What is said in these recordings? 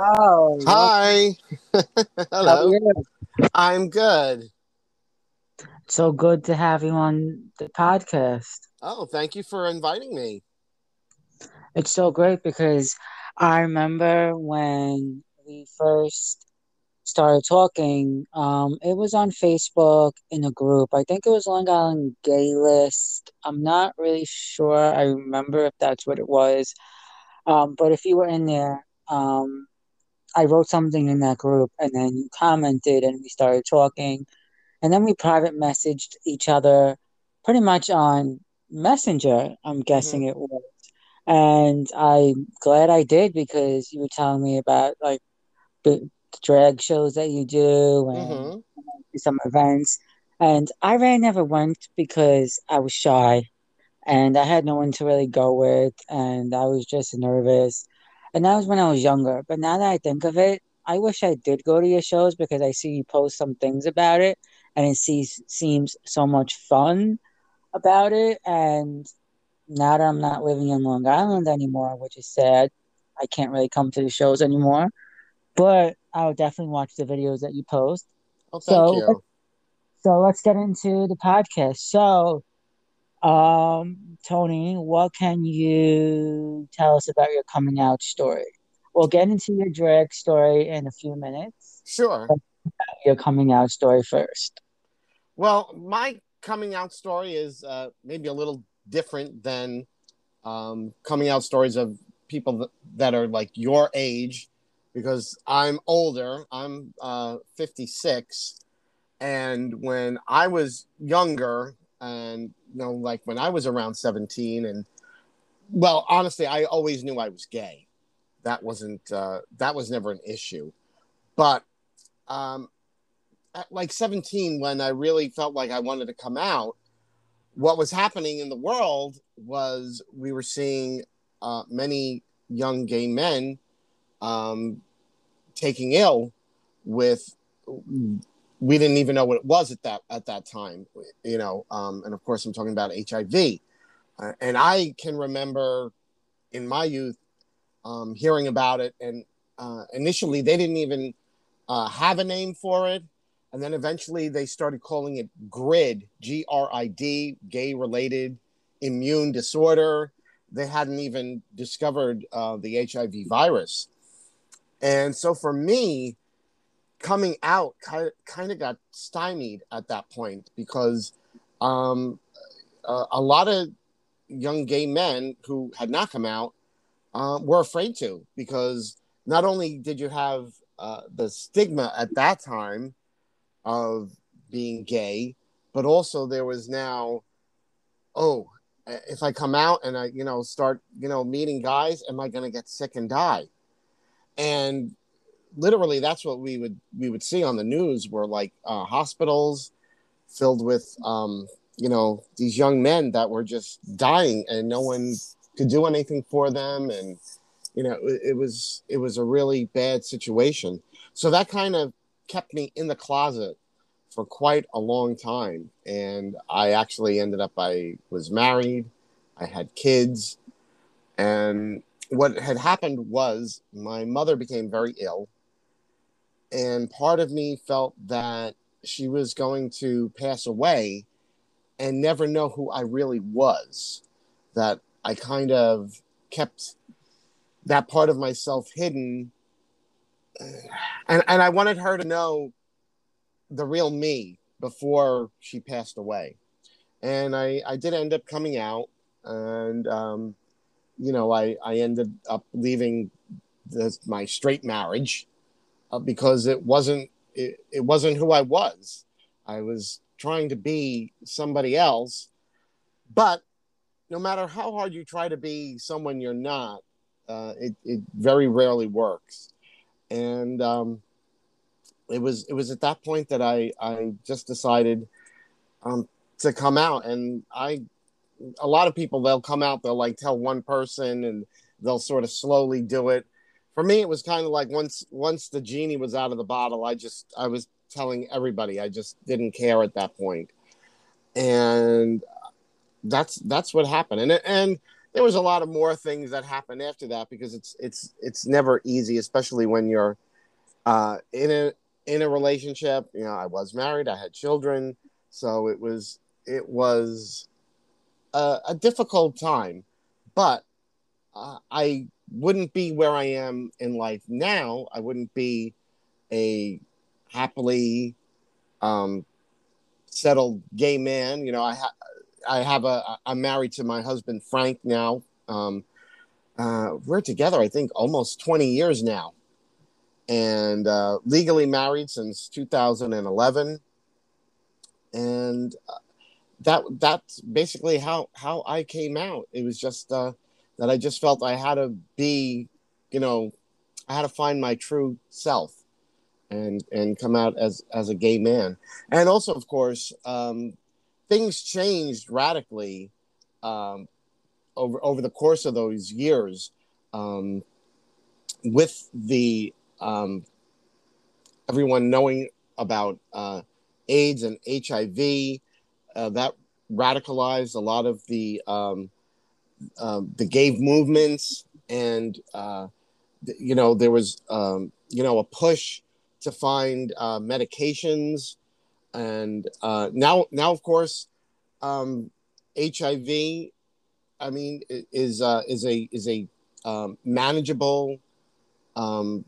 Oh, Hi. Hello. I'm good. So good to have you on the podcast. Oh, thank you for inviting me. It's so great because I remember when we first started talking, um, it was on Facebook in a group. I think it was Long Island Gay List. I'm not really sure. I remember if that's what it was. Um, but if you were in there, um, I wrote something in that group and then you commented and we started talking. And then we private messaged each other pretty much on Messenger, I'm guessing it was. And I'm glad I did because you were telling me about like the drag shows that you do and hmm some events. And I really never went because I was shy and I had no one to really go with, and I was just nervous. And that was when I was younger. But now that I think of it, I wish I did go to your shows because I see you post some things about it, and it seems seems so much fun about it. And now that I'm not living in Long Island anymore, which is sad, I can't really come to the shows anymore. But I'll definitely watch the videos that you post. Oh, thank So you. so let's get into the podcast. So. Um, Tony, what can you tell us about your coming out story? We'll get into your drag story in a few minutes. Sure. Your coming out story first. Well, my coming out story is uh, maybe a little different than um, coming out stories of people th- that are like your age, because I'm older. I'm uh, 56. And when I was younger, and you know, like when I was around 17, and well, honestly, I always knew I was gay. That wasn't uh, that was never an issue. But um, at like 17, when I really felt like I wanted to come out, what was happening in the world was we were seeing uh, many young gay men um, taking ill with we didn't even know what it was at that at that time you know um, and of course i'm talking about hiv uh, and i can remember in my youth um, hearing about it and uh, initially they didn't even uh, have a name for it. And then eventually they started calling it grid g-r-i-d gay related immune disorder. They hadn't even discovered uh, the hiv virus. And so for me coming out kind of, got stymied at that point because um, a, a lot of young gay men who had not come out um, were afraid to because not only did you have uh, the stigma at that time of being gay, but also there was now, oh, if I come out and I, you know, start, you know, meeting guys, am I going to get sick and die? And literally, that's what we would we would see on the news were like uh, hospitals filled with, um, you know, these young men that were just dying and no one could do anything for them, and you know, it, it was it was a really bad situation. So that kind of kept me in the closet for quite a long time. And I actually ended up, I was married, I had kids. And what had happened was my mother became very ill. And part of me felt that she was going to pass away and never know who I really was. That I kind of kept that part of myself hidden. And, and I wanted her to know the real me before she passed away. And I, I did end up coming out, and um, you know, I, I ended up leaving this, my straight marriage uh, because it wasn't it, it wasn't who I was. I was trying to be somebody else, but no matter how hard you try to be someone you're not, uh, it, it very rarely works. And um, it was it was at that point that I I just decided um, to come out, and I a lot of people they'll come out they'll like tell one person and they'll sort of slowly do it. For me, it was kind of like once once the genie was out of the bottle, I just I was telling everybody. I just didn't care at that point, and that's that's what happened. And and there was a lot of more things that happened after that because it's it's it's never easy, especially when you're uh, in a in a relationship. You know, I was married, I had children, so it was it was a, a difficult time, but I wouldn't be where I am in life now. I wouldn't be a happily um, settled gay man. You know, I ha- I have a I'm married to my husband Frank now. Um, uh, we're together, I think, almost 20 years now, and uh, legally married since 2011. And uh, that that's basically how how I came out. It was just uh, that I just felt I had to be, you know, I had to find my true self and and come out as as a gay man. And also, of course, um, things changed radically um, over over the course of those years um, with the um, everyone knowing about uh, AIDS and HIV. Uh, that radicalized a lot of the um, the gay movements, and uh, you know there was um, you know a push to find uh, medications, and uh, now now of course um, HIV. I mean, is uh, is a is a um, manageable um,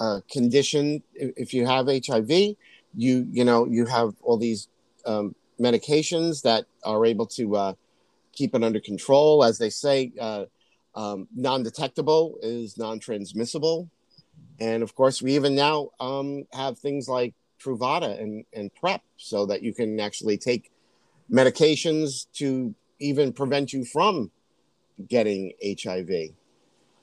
uh, condition. If you have HIV, you you know you have all these um, medications that are able to uh, keep it under control. As they say, uh, um, non-detectable is non-transmissible. And of course, we even now um, have things like Truvada and, and PrEP so that you can actually take medications to even prevent you from getting HIV.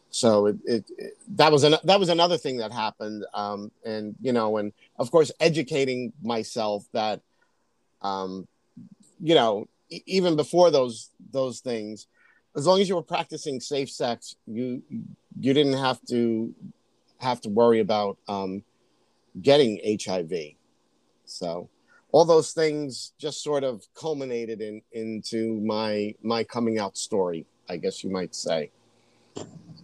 So it, it, it that was an, that was another thing that happened, um, and you know, and of course, educating myself that, um, you know, even before those those things, as long as you were practicing safe sex, you you didn't have to have to worry about um, getting HIV. So all those things just sort of culminated in into my my coming out story, I guess you might say.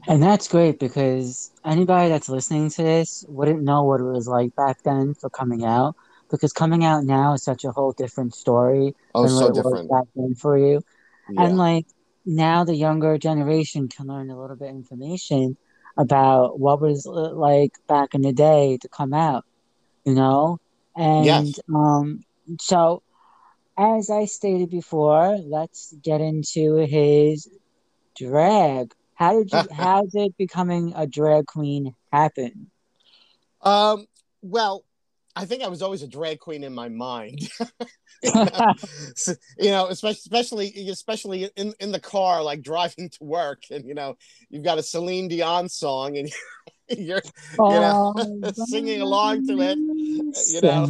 And that's great because anybody that's listening to this wouldn't know what it was like back then for coming out. Because coming out now is such a whole different story oh, than so what it different. was back then for you. Yeah. And like now the younger generation can learn a little bit of information about what was like back in the day to come out, you know? And Yes. um so as I stated before, let's get into his drag. How did you how did becoming a drag queen happen? Um, well, I think I was always a drag queen in my mind. you, know? So, you know, especially especially especially in, in the car, like driving to work, and you know, you've got a Celine Dion song, and you're you know singing along to it. You know,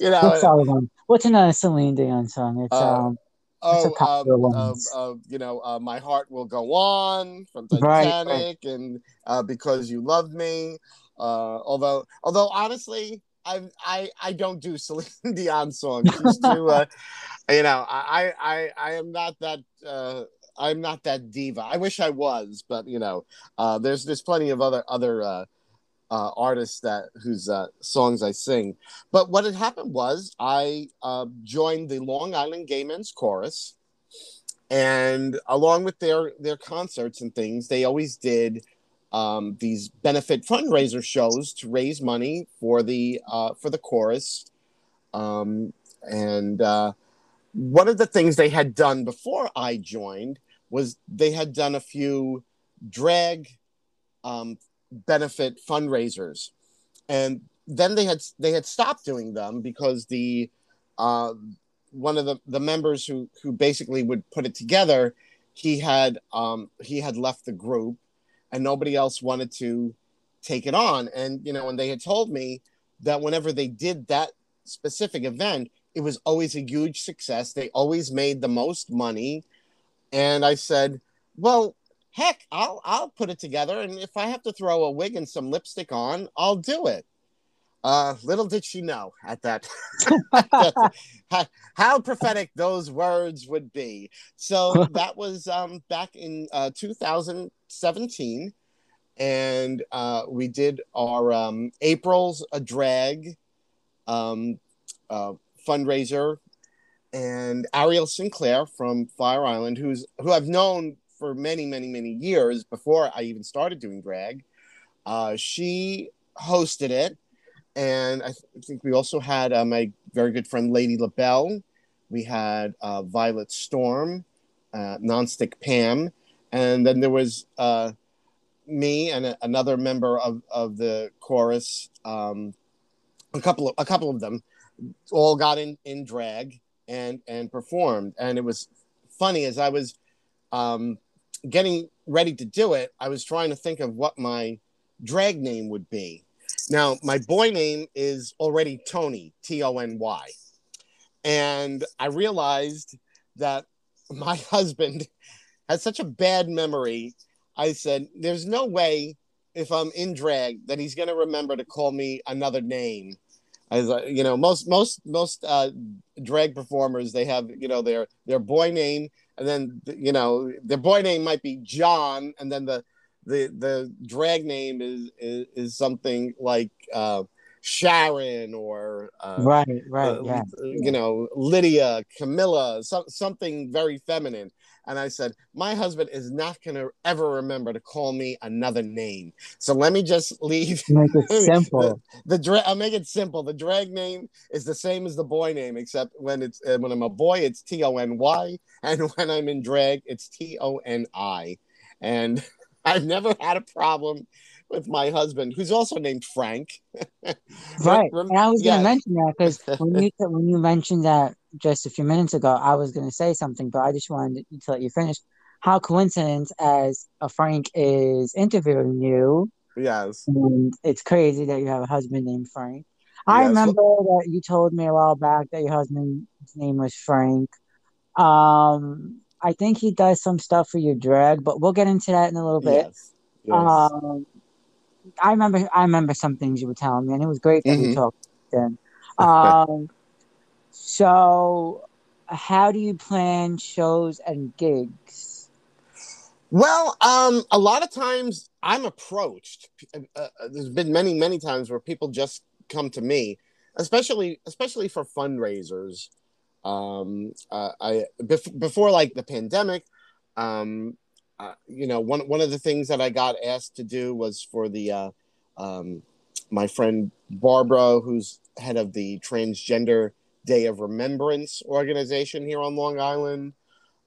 you know. What's the other one? What's another Celine Dion song? It's Uh, um It's a Oh, um, uh, you know, uh, my heart will go on from Right, Titanic, and uh, because you love me. Uh, although, although honestly, I I I don't do Celine Dion songs. Too, uh, you know, I I I am not that. Uh, I'm not that diva. I wish I was, but you know, uh, there's there's plenty of other other uh, uh, artists that whose uh, songs I sing. But what had happened was I uh, joined the Long Island Gay Men's Chorus, and along with their their concerts and things, they always did um, these benefit fundraiser shows to raise money for the uh, for the chorus. Um, and uh, one of the things they had done before I joined was they had done a few drag um, benefit fundraisers, and then they had they had stopped doing them because the uh, one of the, the members who who basically would put it together, he had um, he had left the group, and nobody else wanted to take it on. And you know, and they had told me that whenever they did that specific event, it was always a huge success. They always made the most money. And I said, well, heck, I'll I'll put it together. And if I have to throw a wig and some lipstick on, I'll do it. Uh, little did she know at that how, how, prophetic those words would be. So that was um, back in uh, 2017, and uh, we did our um, April's a drag um, uh, fundraiser, and Ariel Sinclair from Fire Island, who's who I've known for many, many, many years before I even started doing drag. Uh, she hosted it and I, th- I think we also had uh, my very good friend Lady LaBelle. We had uh, Violet Storm, uh, Nonstick Pam, and then there was uh, me and a, another member of, of the chorus. Um, a couple of a couple of them all got in in drag and and performed, and it was funny as I was um, getting ready to do it. I was trying to think of what my drag name would be now, my boy name is already Tony, T O N Y. And I realized that my husband has such a bad memory. I said, There's no way if I'm in drag that he's going to remember to call me another name. As you know, most most most uh, drag performers they have you know their their boy name, and then you know their boy name might be John, and then the the the drag name is is, is something like uh, Sharon or uh, right, right, uh, yeah. you know Lydia, Camilla, so, something very feminine. And I said, my husband is not going to ever remember to call me another name. So let me just leave. Make it simple. the, the drag. I'll make it simple. The drag name is the same as the boy name, except when it's uh, when I'm a boy, it's T O N Y, and when I'm in drag, it's T O N I. And I've never had a problem with my husband, who's also named Frank. right. and I was going to mention that because when you when you mentioned that just a few minutes ago, I was going to say something, but I just wanted to let you finish. How coincidence as a Frank is interviewing you. Yes. And it's crazy that you have a husband named Frank. I yes. remember that you told me a while back that your husband's name was Frank. Um, I think he does some stuff for your drag, but we'll get into that in a little bit. Yes. yes. Um, I remember I remember some things you were telling me, and it was great that mm-hmm. we talked then. Um, so, how do you plan shows and gigs? Well, um, a lot of times I'm approached. Uh, uh, there's been many, many times where people just come to me, especially especially for fundraisers. Um, uh, I bef- before like the pandemic, um, uh, you know, one one of the things that I got asked to do was for the uh, um, my friend Barbara, who's head of the Transgender Day of Remembrance organization here on Long Island.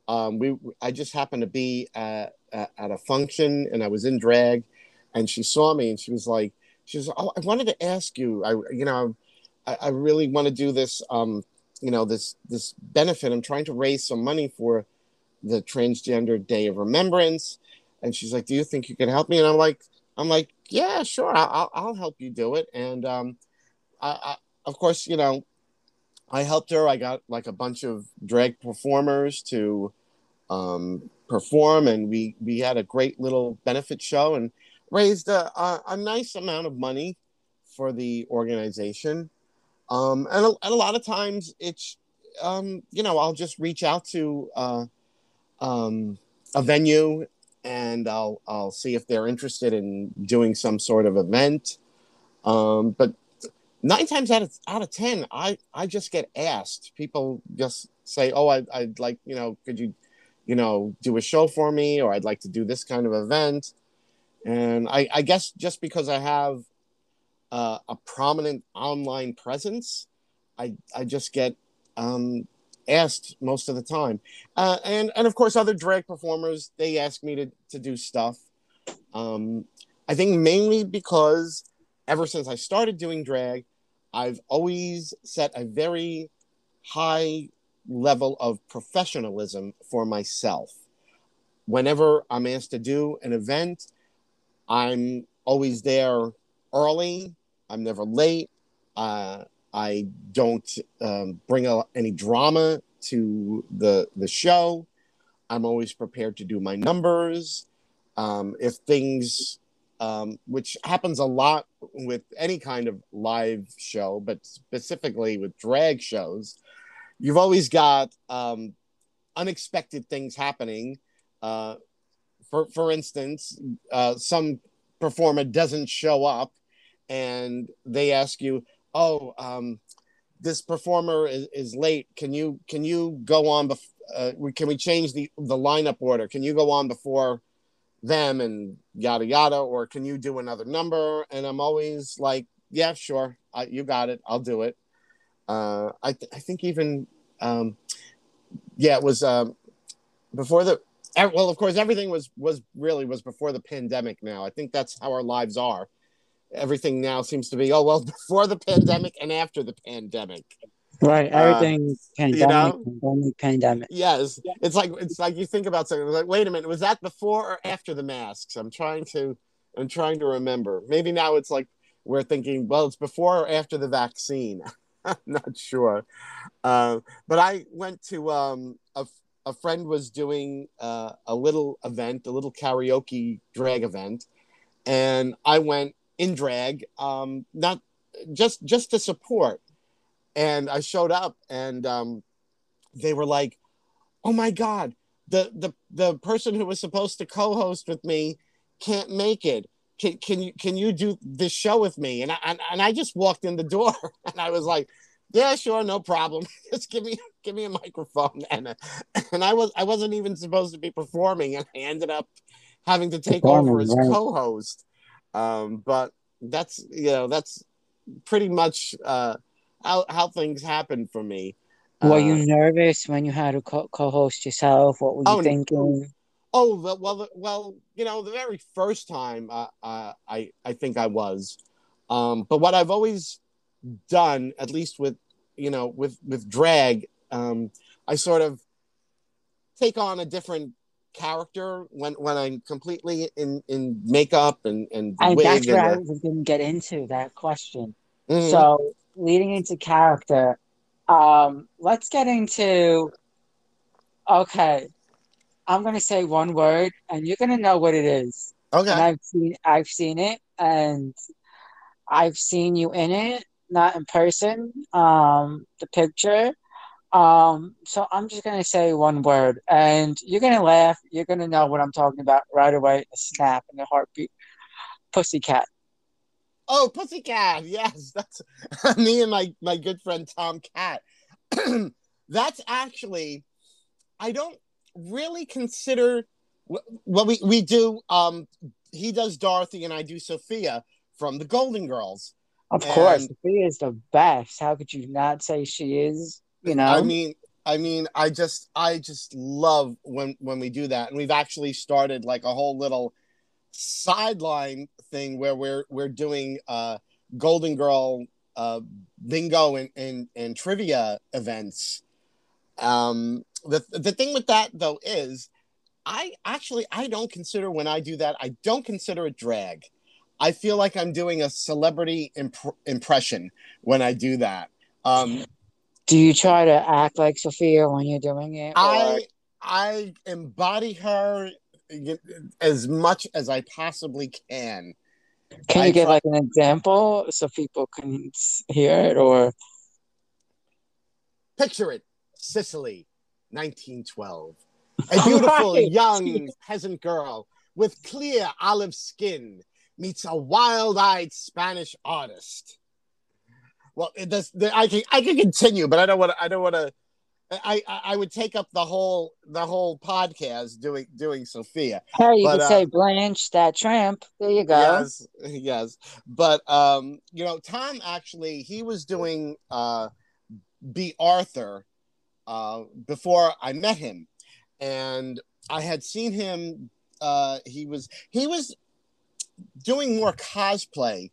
Um, we I just happened to be at, at, at a function and I was in drag, and she saw me and she was like, she was, oh, I wanted to ask you, I you know, I, I really want to do this. Um, you know this this benefit. I'm trying to raise some money for the transgender day of remembrance. And she's like do you think you can help me? And i'm like i'm like yeah sure. I'll, I'll help you do it. And um I, I of course you know i helped her. I got like a bunch of drag performers to um perform. And we we had a great little benefit show and raised a, a, a nice amount of money for the organization um, and, a, and a lot of times it's, um, you know, I'll just reach out to uh, um, a venue and I'll I'll see if they're interested in doing some sort of event. Um, but nine times out of out of ten, I I just get asked. People just say, "Oh, I, I'd like you know, could you, you know, do a show for me, or I'd like to do this kind of event." And I, I guess just because I have uh, a prominent online presence, I I just get um, asked most of the time, uh, and and of course other drag performers they ask me to to do stuff. Um, I think mainly because ever since I started doing drag, I've always set a very high level of professionalism for myself. Whenever I'm asked to do an event, I'm always there early. I'm never late. Uh, I don't um, bring a, any drama to the the show. I'm always prepared to do my numbers. Um, if things um, which happens a lot with any kind of live show, but specifically with drag shows, you've always got um, unexpected things happening. Uh, for for instance, uh, some performer doesn't show up, and they ask you, "Oh, um, this performer is, is late. Can you can you go on? Bef- uh, can we change the the lineup order? Can you go on before them and yada yada? Or can you do another number?" And I'm always like, "Yeah, sure, I, you got it. I'll do it." Uh, I th- I think even um, yeah, it was um, before the well, of course, everything was was really was before the pandemic. Now. I think that's how our lives are. Everything now seems to be oh well before the pandemic and after the pandemic. Right. Uh, everything uh, pandemic, you know? pandemic pandemic. Yes. It's like it's like you think about something like wait a minute was that before or after the masks? I'm trying to i'm trying to remember. Maybe now it's like we're thinking well it's before or after the vaccine. I'm not sure. Uh, but i went to um, a, a friend was doing uh, a little event a little karaoke drag event and i went in drag, um, not just just to support. And I showed up, and um, they were like, "Oh my god, the the the person who was supposed to co-host with me can't make it. Can, can you can you do this show with me?" And I and, and I just walked in the door, and I was like, "Yeah, sure, no problem. just give me give me a microphone." And and I was I wasn't even supposed to be performing, and I ended up having to take over as right. co-host. Um, but that's you know that's pretty much uh, how how things happen for me. Were uh, you nervous when you had to co- host yourself? What were you oh, thinking? Oh well, well, you know, the very first time uh, uh, I I think I was, um, but what I've always done, at least with you know with with drag, um, I sort of take on a different character when when I'm completely in in makeup and and, and that's where I was going to get into that question. Mm-hmm. So leading into character, um, let's get into. Okay, I'm going to say one word, and you're going to know what it is. Okay, and I've seen I've seen it, and I've seen you in it, not in person. Um, the picture um, so I'm just gonna say one word, and you're gonna laugh. You're gonna know what I'm talking about right away. A snap and a heartbeat. Pussycat. Oh, Pussycat! Yes, that's me and my my good friend Tom Cat. that's actually, I don't really consider what we we do. Um, he does Dorothy and I do Sophia from the Golden Girls. Of and, course, Sophia is the best. How could you not say she is? You know, I mean, I mean, I just, I just love when when we do that, and we've actually started like a whole little sideline thing where we're we're doing uh, Golden Girl uh, bingo and, and and trivia events. Um, the the thing with that though is, I actually I don't consider when I do that I don't consider it drag. I feel like I'm doing a celebrity imp- impression when I do that. Um, do you try to act like Sophia when you're doing it? Or? I I embody her as much as I possibly can. Can you I give like an example so people can hear it or picture it? Sicily, 1912. A beautiful right. young peasant girl with clear olive skin meets a wild-eyed Spanish artist well, it does. I can I can continue, but I don't want to. I don't want to. I, I would take up the whole the whole podcast doing doing Sophia. Hey, you but, could say Blanche that tramp. There you go. Yes, yes. But um, you know, Tom actually he was doing uh, Bea Arthur uh, before I met him, and I had seen him. Uh, he was he was doing more cosplay,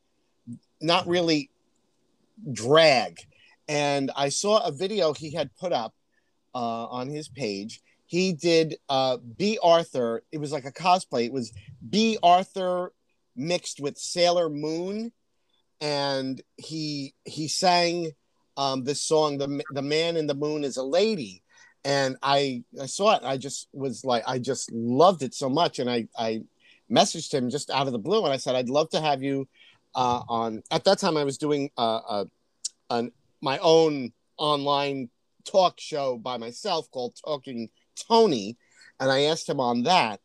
not really drag. And I saw a video he had put up uh, on his page. He did uh, Bea Arthur. It was like a cosplay. It was Bea Arthur mixed with Sailor Moon, and he he sang um, this song. The the man in the moon is a lady, and I I saw it. I just was like I just loved it so much, and I I messaged him just out of the blue, and I said I'd love to have you uh, on. At that time, I was doing uh, uh, an, my own online talk show by myself called Talking Tony, and I asked him on that,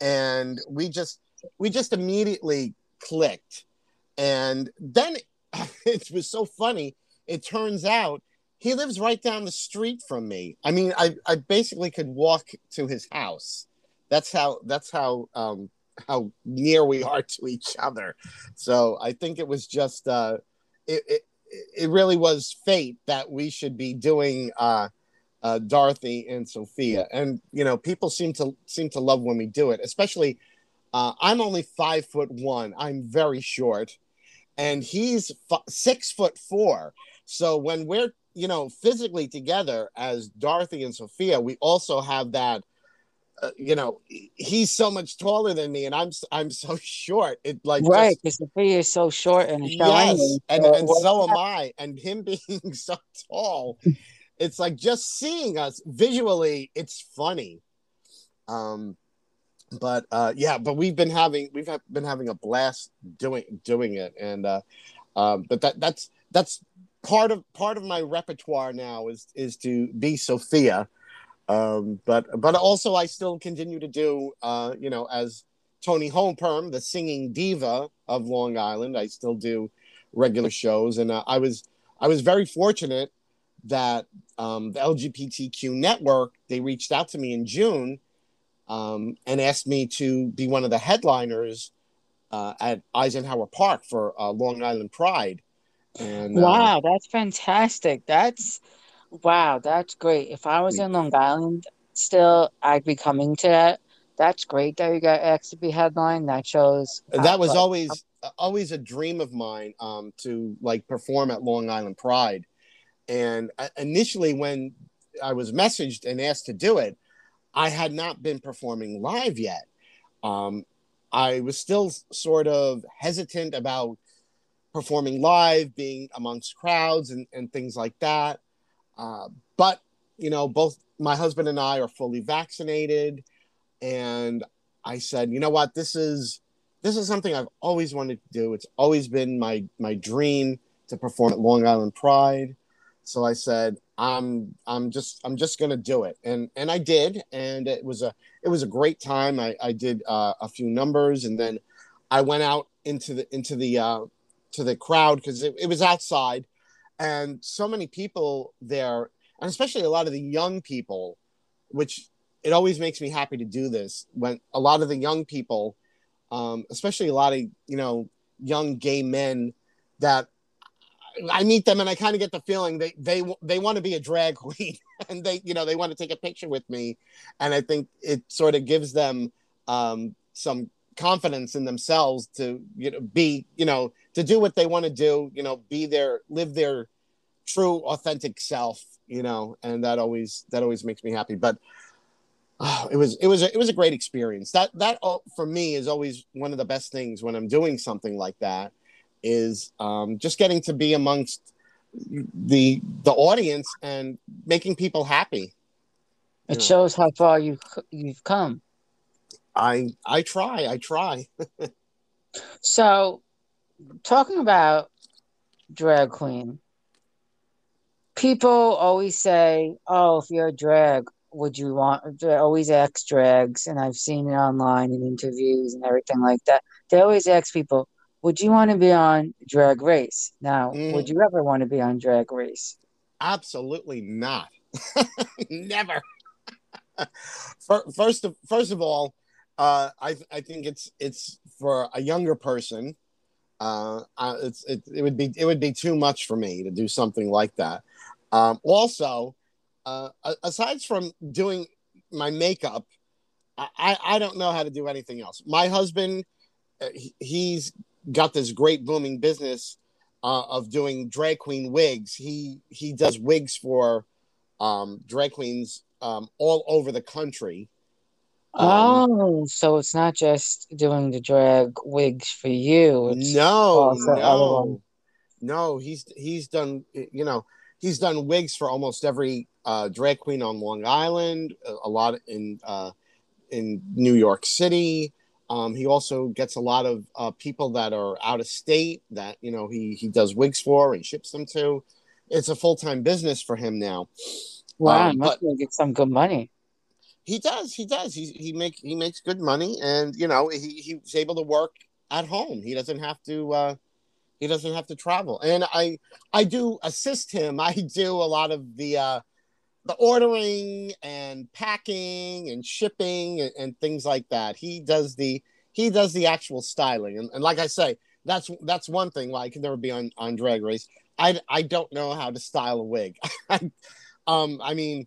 and we just we just immediately clicked, and then it was so funny. It turns out he lives right down the street from me. I mean, I, I basically could walk to his house. That's how that's how um, how near we are to each other. So I think it was just uh, it, it it really was fate that we should be doing uh, uh, Dorothy and Sophia, and you know people seem to seem to love when we do it. Especially, uh, I'm only five foot one. I'm very short, and he's f- six foot four. So when we're you know physically together as Dorothy and Sophia, we also have that uh, you know, he's so much taller than me, and I'm I'm so short. It like right because Sophia is so short and yes, and so, and so am I. And him being so tall, it's like just seeing us visually, it's funny. Um, but uh, yeah, but we've been having we've been having a blast doing doing it, and uh, um, but that that's that's part of part of my repertoire now is is to be Sophia um, but but also I still continue to do uh, you know as Toni Homeperm, the singing diva of Long Island. I still do regular shows, and uh, I was I was very fortunate that um, the LGBTQ network they reached out to me in June um, and asked me to be one of the headliners uh, at Eisenhower Park for uh, Long Island Pride. And uh, wow, that's fantastic! That's Wow, that's great. If I was in Long Island still, I'd be coming to that. That's great that you got asked to be headline. That shows that was like, always always a dream of mine um, to like perform at Long Island Pride. And uh, initially, when I was messaged and asked to do it, I had not been performing live yet. Um, I was still sort of hesitant about performing live, being amongst crowds and, and things like that. Uh, but you know, both my husband and I are fully vaccinated, and I said, you know what, this is this is something I've always wanted to do. It's always been my my dream to perform at Long Island Pride. So I said, I'm I'm just I'm just gonna do it, and and I did, and it was a it was a great time. I I did uh, a few numbers, and then I went out into the into the uh, to the crowd because it, it was outside and so many people there and especially a lot of the young people which it always makes me happy to do this when a lot of the young people um, especially a lot of you know young gay men that I meet them and I kind of get the feeling they they they want to be a drag queen and they you know they want to take a picture with me. And I think it sort of gives them um, some confidence in themselves to you know be you know to do what they want to do you know be their live their true authentic self you know and that always that always makes me happy but oh, it was it was a, it was a great experience that that oh, for me is always one of the best things when i'm doing something like that is um, just getting to be amongst the the audience and making people happy it know. shows how far you you've come I I try, I try. so, talking about drag queen, people always say, "Oh, if you're a drag, would you want?" They always ask drags, and I've seen it online in interviews and everything like that. They always ask people, "Would you want to be on Drag Race?" Now, mm. would you ever want to be on Drag Race? Absolutely not. Never. first of first of all, uh, I I think it's it's for a younger person. Uh, it's it, it would be it would be too much for me to do something like that. Um, also, uh, aside from doing my makeup, I, I don't know how to do anything else. My husband, uh, he's got this great booming business uh, of doing drag queen wigs. He he does wigs for um, drag queens um, all over the country. Um, oh, so it's not just doing the drag wigs for you. no, no, no. He's he's done. You know, he's done wigs for almost every uh, drag queen on Long Island. A, lot in uh, in New York City. Um, he also gets a lot of uh, people that are out of state that you know he he does wigs for and ships them to. It's a full time business for him now. Wow, Um, must get some good money. He does. He does. He he make he makes good money, and you know he he's able to work at home. He doesn't have to. He doesn't have to travel, and I I do assist him. I do a lot of the uh, the ordering and packing and shipping and, and things like that. He does the he does the actual styling, and, and like I say, that's that's one thing. Why I can never be on on Drag Race. I I don't know how to style a wig. um, I mean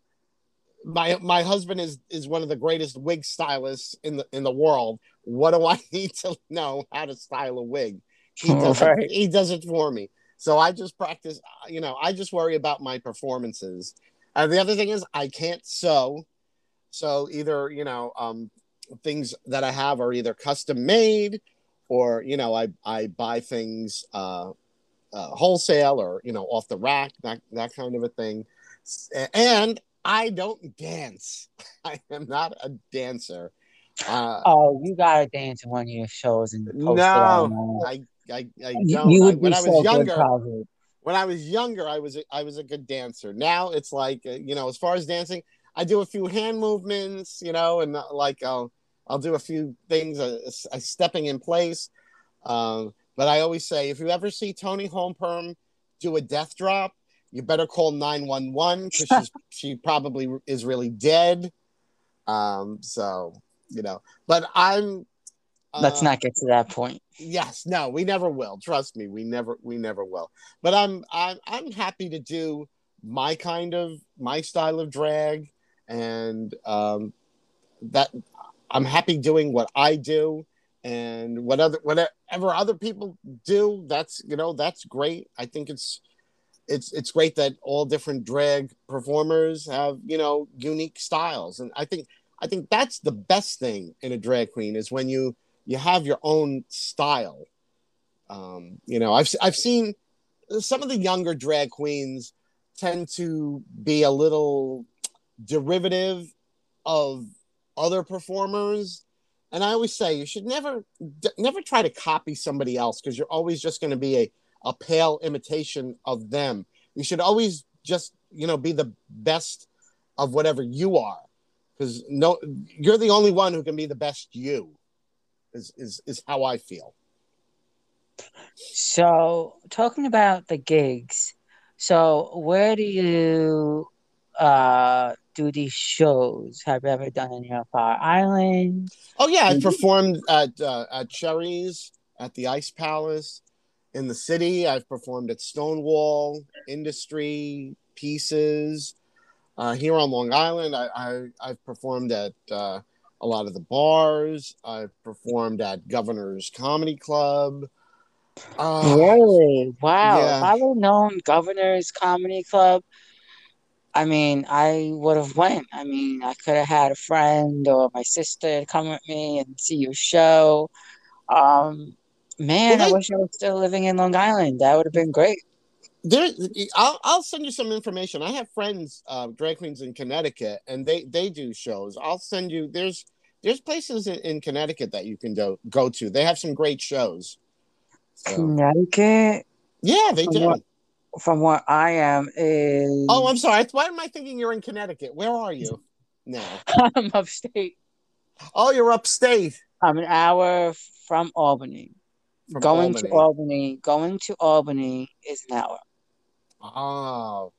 my my husband is is one of the greatest wig stylists in the in the world. What do I need to know how to style a wig? He does Right. it, he does it for me. So I just practice. You know, I just worry about my performances. And the other thing is, I can't sew. So either you know, um, things that I have are either custom made, or you know, I I buy things uh, uh, wholesale or you know off the rack that that kind of a thing. And I don't dance. I am not a dancer. Uh, Oh, you gotta dance in one of your shows and post it no, online. I I, don't. you I, when I was younger, when I was younger, I was a, I was a good dancer. Now it's like uh, you know, as far as dancing, I do a few hand movements, you know, and uh, like I'll I'll do a few things, uh, uh, stepping in place. Um, but I always say, if you ever see Toni Homeperm do a death drop, you better call nine one one because she's she probably is really dead. Um, so you know, but I'm. Let's uh, not get to that point. yes no we never will. Trust me we never we never will. But i'm i'm i'm happy to do my kind of my style of drag and um that i'm happy doing what i do and what other whatever other people do that's you know that's great. I think it's it's it's great that all different drag performers have you know unique styles. And i think i think that's the best thing in a drag queen is when you you have your own style. Um, you know, I've I've seen some of the younger drag queens tend to be a little derivative of other performers, and I always say you should never d- never try to copy somebody else because you're always just going to be a a pale imitation of them. You should always just you know be the best of whatever you are because no you're the only one who can be the best you is is is how I feel. So, talking about the gigs, so where do you uh do these shows? Have you ever done any on Fire Island? Oh yeah, I Mhm. performed at uh, at Cherries, at the Ice Palace, in the city. I've performed at Stonewall, Industry, Pieces. Uh, here on Long Island, I, I I've performed at uh, a lot of the bars. I've performed at Governor's Comedy Club. Uh, Really? Wow. yeah. If I would have known Governor's Comedy Club, I mean, I would have went. I mean, I could have had a friend or my sister come with me and see your show. Um, man, Well, I wish I was still living in Long Island. That would have been great. there I'll, I'll send you some information i have friends uh drag queens in connecticut and they they do shows i'll send you there's there's places in, in connecticut that you can go go to. They have some great shows. So, Connecticut, yeah they From do. what- from where I am, is oh i'm sorry. Why am i thinking you're in connecticut? Where are you now? I'm upstate. oh you're upstate. I'm an hour from Albany. from going to Albany. Albany, going to Albany is an hour. oh.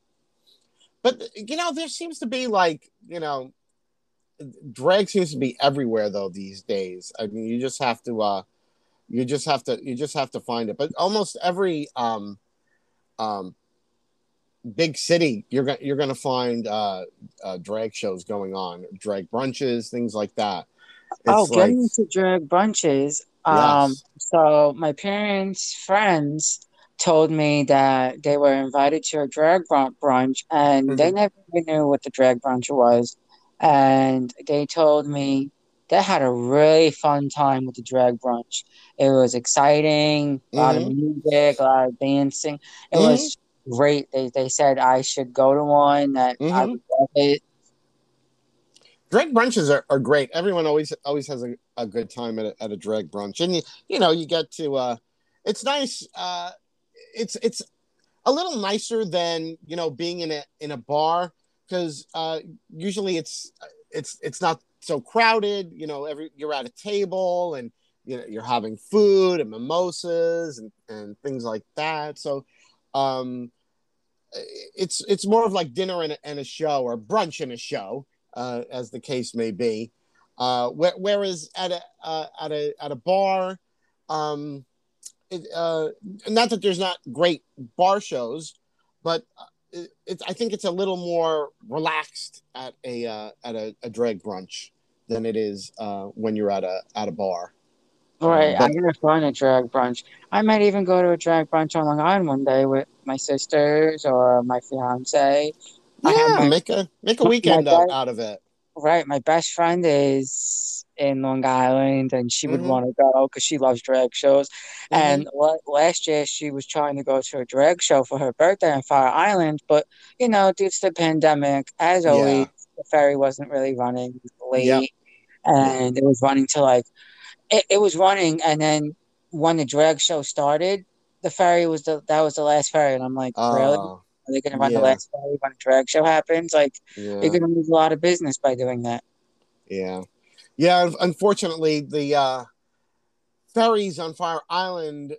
But you know there seems to be like you know drag seems to be everywhere though these days i mean you just have to uh you just have to you just have to find it but almost every um um big city you're gonna you're gonna find uh, uh drag shows going on drag brunches things like that oh, It's like- getting into drag brunches. Um, Yes. so my parents' friends told me that they were invited to a drag brunch, and they Mhm. never even knew what the drag brunch was. And they told me they had a really fun time with the drag brunch. It was exciting, a lot of music, a lot of dancing. It Mhm. was great. They they said I should go to one. That I Mhm. would love it. drag brunches are, are great. Everyone always always has a, a good time at a, at a drag brunch, and you you know you get to. uh It's nice. uh It's it's a little nicer than you know being in a in a bar because uh usually it's it's it's not so crowded. You know, every you're at a table and you know you're having food and mimosas and and things like that. So. um it's it's more of like dinner and a, and a show or brunch and a show uh, as the case may be. Uh, wh- whereas at a uh, at a at a bar, um, it, uh, not that there's not great bar shows, but uh, it, it, I think it's a little more relaxed at a uh, at a, a drag brunch than it is uh, when you're at a at a bar. Right, But I'm gonna find a drag brunch. I might even go to a drag brunch on Long Island one day with my sisters or my fiance. I have yeah, my make a make a weekend out of it. Right, my best friend is in Long Island, and she would hmm want to go because she loves drag shows. hmm And la last year she was trying to go to a drag show for her birthday on Fire Island, but you know, due to the pandemic, as always, Yeah. the ferry wasn't really running Yep. late, and it was running to like it, it was running and then when the drag show started the ferry was the that was the last ferry and i'm like really Uh, are they going to run the last ferry when a drag show happens like you're Yeah. going to lose a lot of business by doing that Yeah. Yeah. Unfortunately, the uh, ferries on Fire Island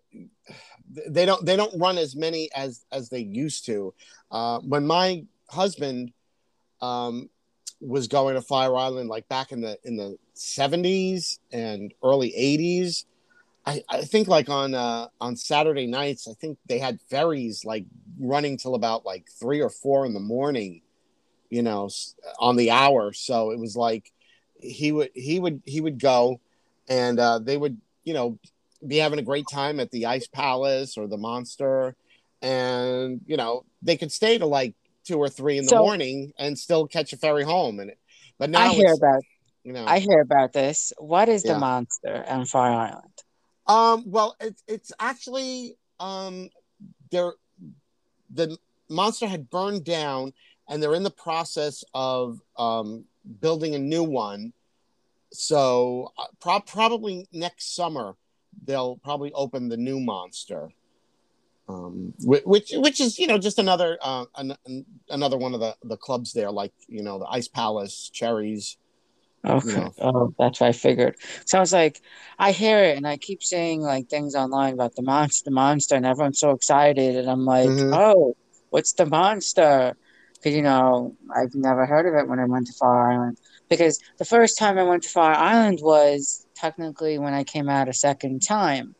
they don't they don't run as many as as they used to. Uh, when my husband um, was going to Fire Island, like back in the in the seventies and early eighties, I, I think like on uh, on Saturday nights, I think they had ferries like running till about like three or four in the morning, you know, on the hour. So it was like he would he would he would go, and uh, they would you know be having a great time at the Ice Palace or the Monster, and you know they could stay to like two or three in the so morning and still catch a ferry home. And but now i hear about you know i hear about this what is the monster on fire island Um, well, it's it's actually um, there. The monster had burned down, and they're in the process of um, building a new one. So uh, pro- probably next summer they'll probably open the new monster, um, which which is you know just another uh, an, an- another one of the the clubs there, like you know the Ice Palace, Cherries, Okay. Oh, that's what I figured. So I was like I hear it and I keep seeing like things online about the monster, the monster, and everyone's so excited. And I'm like, hmm oh, what's the monster? Because, you know, I've never heard of it when I went to Fire Island. Because the first time I went to Fire Island was technically when I came out a second time.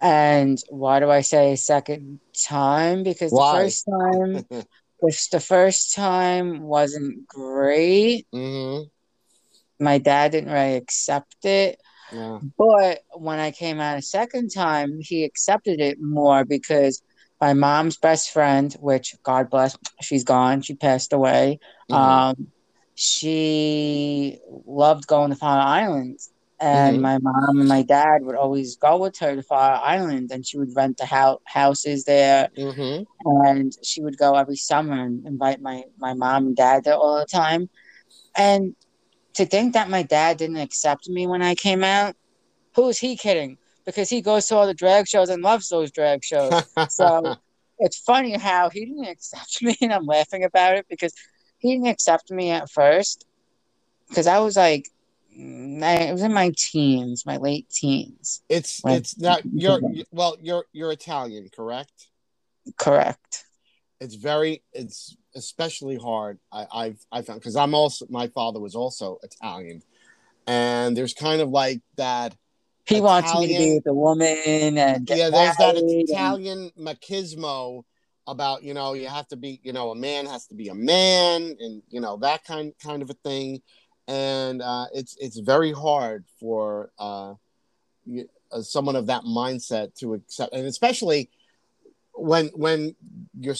And why do I say second time? Because the first time, which the first time wasn't great. hmm My dad didn't really accept it. Yeah. But when I came out a second time, he accepted it more because my mom's best friend, which God bless, she's gone, she passed away. hmm Um, she loved going to Fire Island. And hmm my mom and my dad would always go with her to Fire Island, and she would rent the house houses there, hmm and she would go every summer and invite my my mom and dad there all the time. And to think that my dad didn't accept me when I came out, who is he kidding? Because he goes to all the drag shows and loves those drag shows. So it's funny how he didn't accept me, and I'm laughing about it because he didn't accept me at first because I was like, I was in my teens, my late teens. it's When it's not you're well you're you're Italian, correct? correct. It's very it's especially hard. I, I've I found because I'm also my father was also Italian, and there's kind of like that He wants me to be with a woman and yeah there's that and Italian machismo about you know you have to be you know a man has to be a man and you know that kind kind of a thing, and uh, it's it's very hard for uh, uh, someone of that mindset to accept, and especially when when you're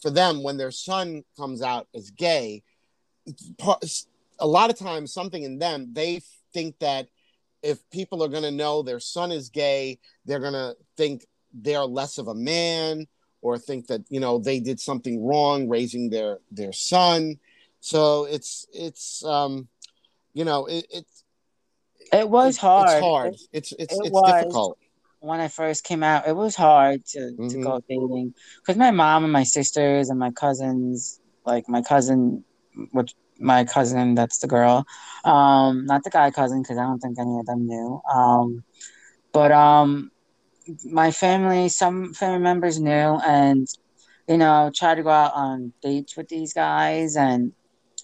for them when their son comes out as gay a lot of times something in them they think that if people are going to know their son is gay they're going to think they're less of a man or think that you know they did something wrong raising their their son so it's it's um you know, it, it's It was hard. It's hard. It's it's it it's difficult. When I first came out, it was hard to, to Mhm. go dating because my mom and my sisters and my cousins, like my cousin, which my cousin, that's the girl, um, not the guy cousin because I don't think any of them knew. Um, but um, my family, some family members knew, and you know, tried to go out on dates with these guys, and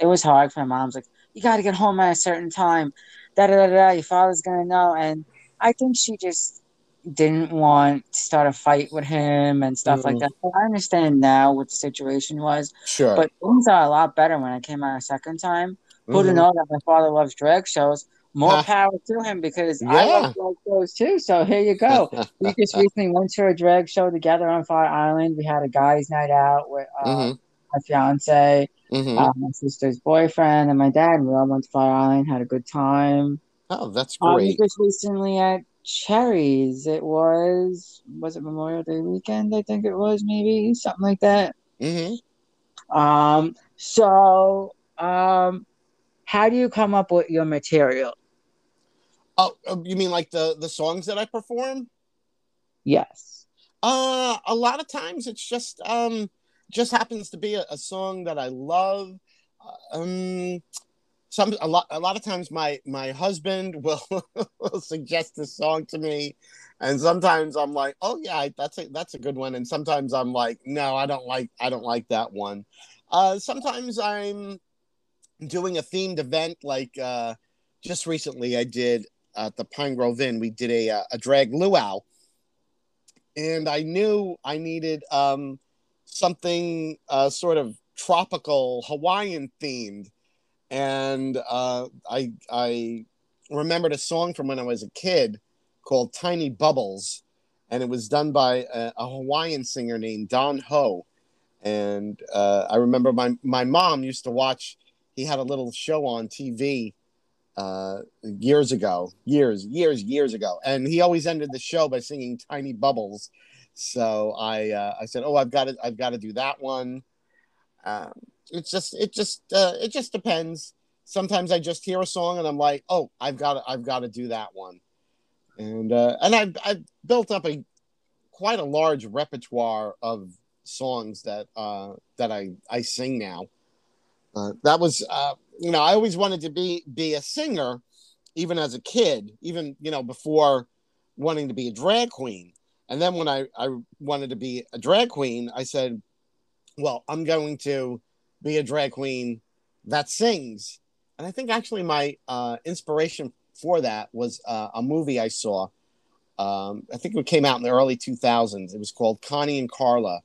it was hard for my mom's like, you got to get home at a certain time, da da da da. Your father's gonna know, and I think she just didn't want to start a fight with him and stuff like Mhm. that. But I understand now what the situation was, Sure. but things are a lot better when I came out a second time. Who to Mhm. know that my father loves drag shows? More Huh. power to him because I love drag shows too. So here you go. we just recently went to a drag show together on Fire Island. We had a guys' night out with uh, Mhm. my fiance, Mhm. uh, my sister's boyfriend, and my dad. We all went to Fire Island, had a good time. oh, that's Um, we great. just recently at Cherries. It was was it Memorial Day weekend? I think it was maybe something like that. hmm Um, so um, how do you come up with your material? Oh, uh, you mean like the the songs that I perform? Yes. Uh, a lot of times it's just um just happens to be a, a song that I love. Uh, Um, some a lot a lot of times my my husband will, will suggest a song to me, and sometimes I'm like, oh yeah, that's a that's a good one, and sometimes I'm like, no, I don't like I don't like that one. Uh, sometimes I'm doing a themed event like uh, just recently I did at the Pine Grove Inn. We did a uh, a drag luau, and I knew I needed um, something uh, sort of tropical Hawaiian themed, and uh, I I remembered a song from when I was a kid called Tiny Bubbles, and it was done by a, a Hawaiian singer named Don Ho, and uh, I remember my my mom used to watch. He had a little show on TV uh, years ago, years, years, years ago, and he always ended the show by singing "Tiny Bubbles." So I, uh, I said, "Oh, I've got to, I've got to do that one." Um, it's just, it just, uh, it just depends. Sometimes I just hear a song and I'm like, "Oh, I've got I've got to do that one," and uh, and I've, I've built up a quite a large repertoire of songs that uh, that I, I sing now. Uh, that was, uh, you know, I always wanted to be be a singer, even as a kid, even you know before wanting to be a drag queen. And then when I I wanted to be a drag queen, I said, well, I'm going to be a drag queen that sings. And I think actually my uh, inspiration for that was uh, a movie I saw. Um, I think it came out in the early 2000s. It was called Connie and Carla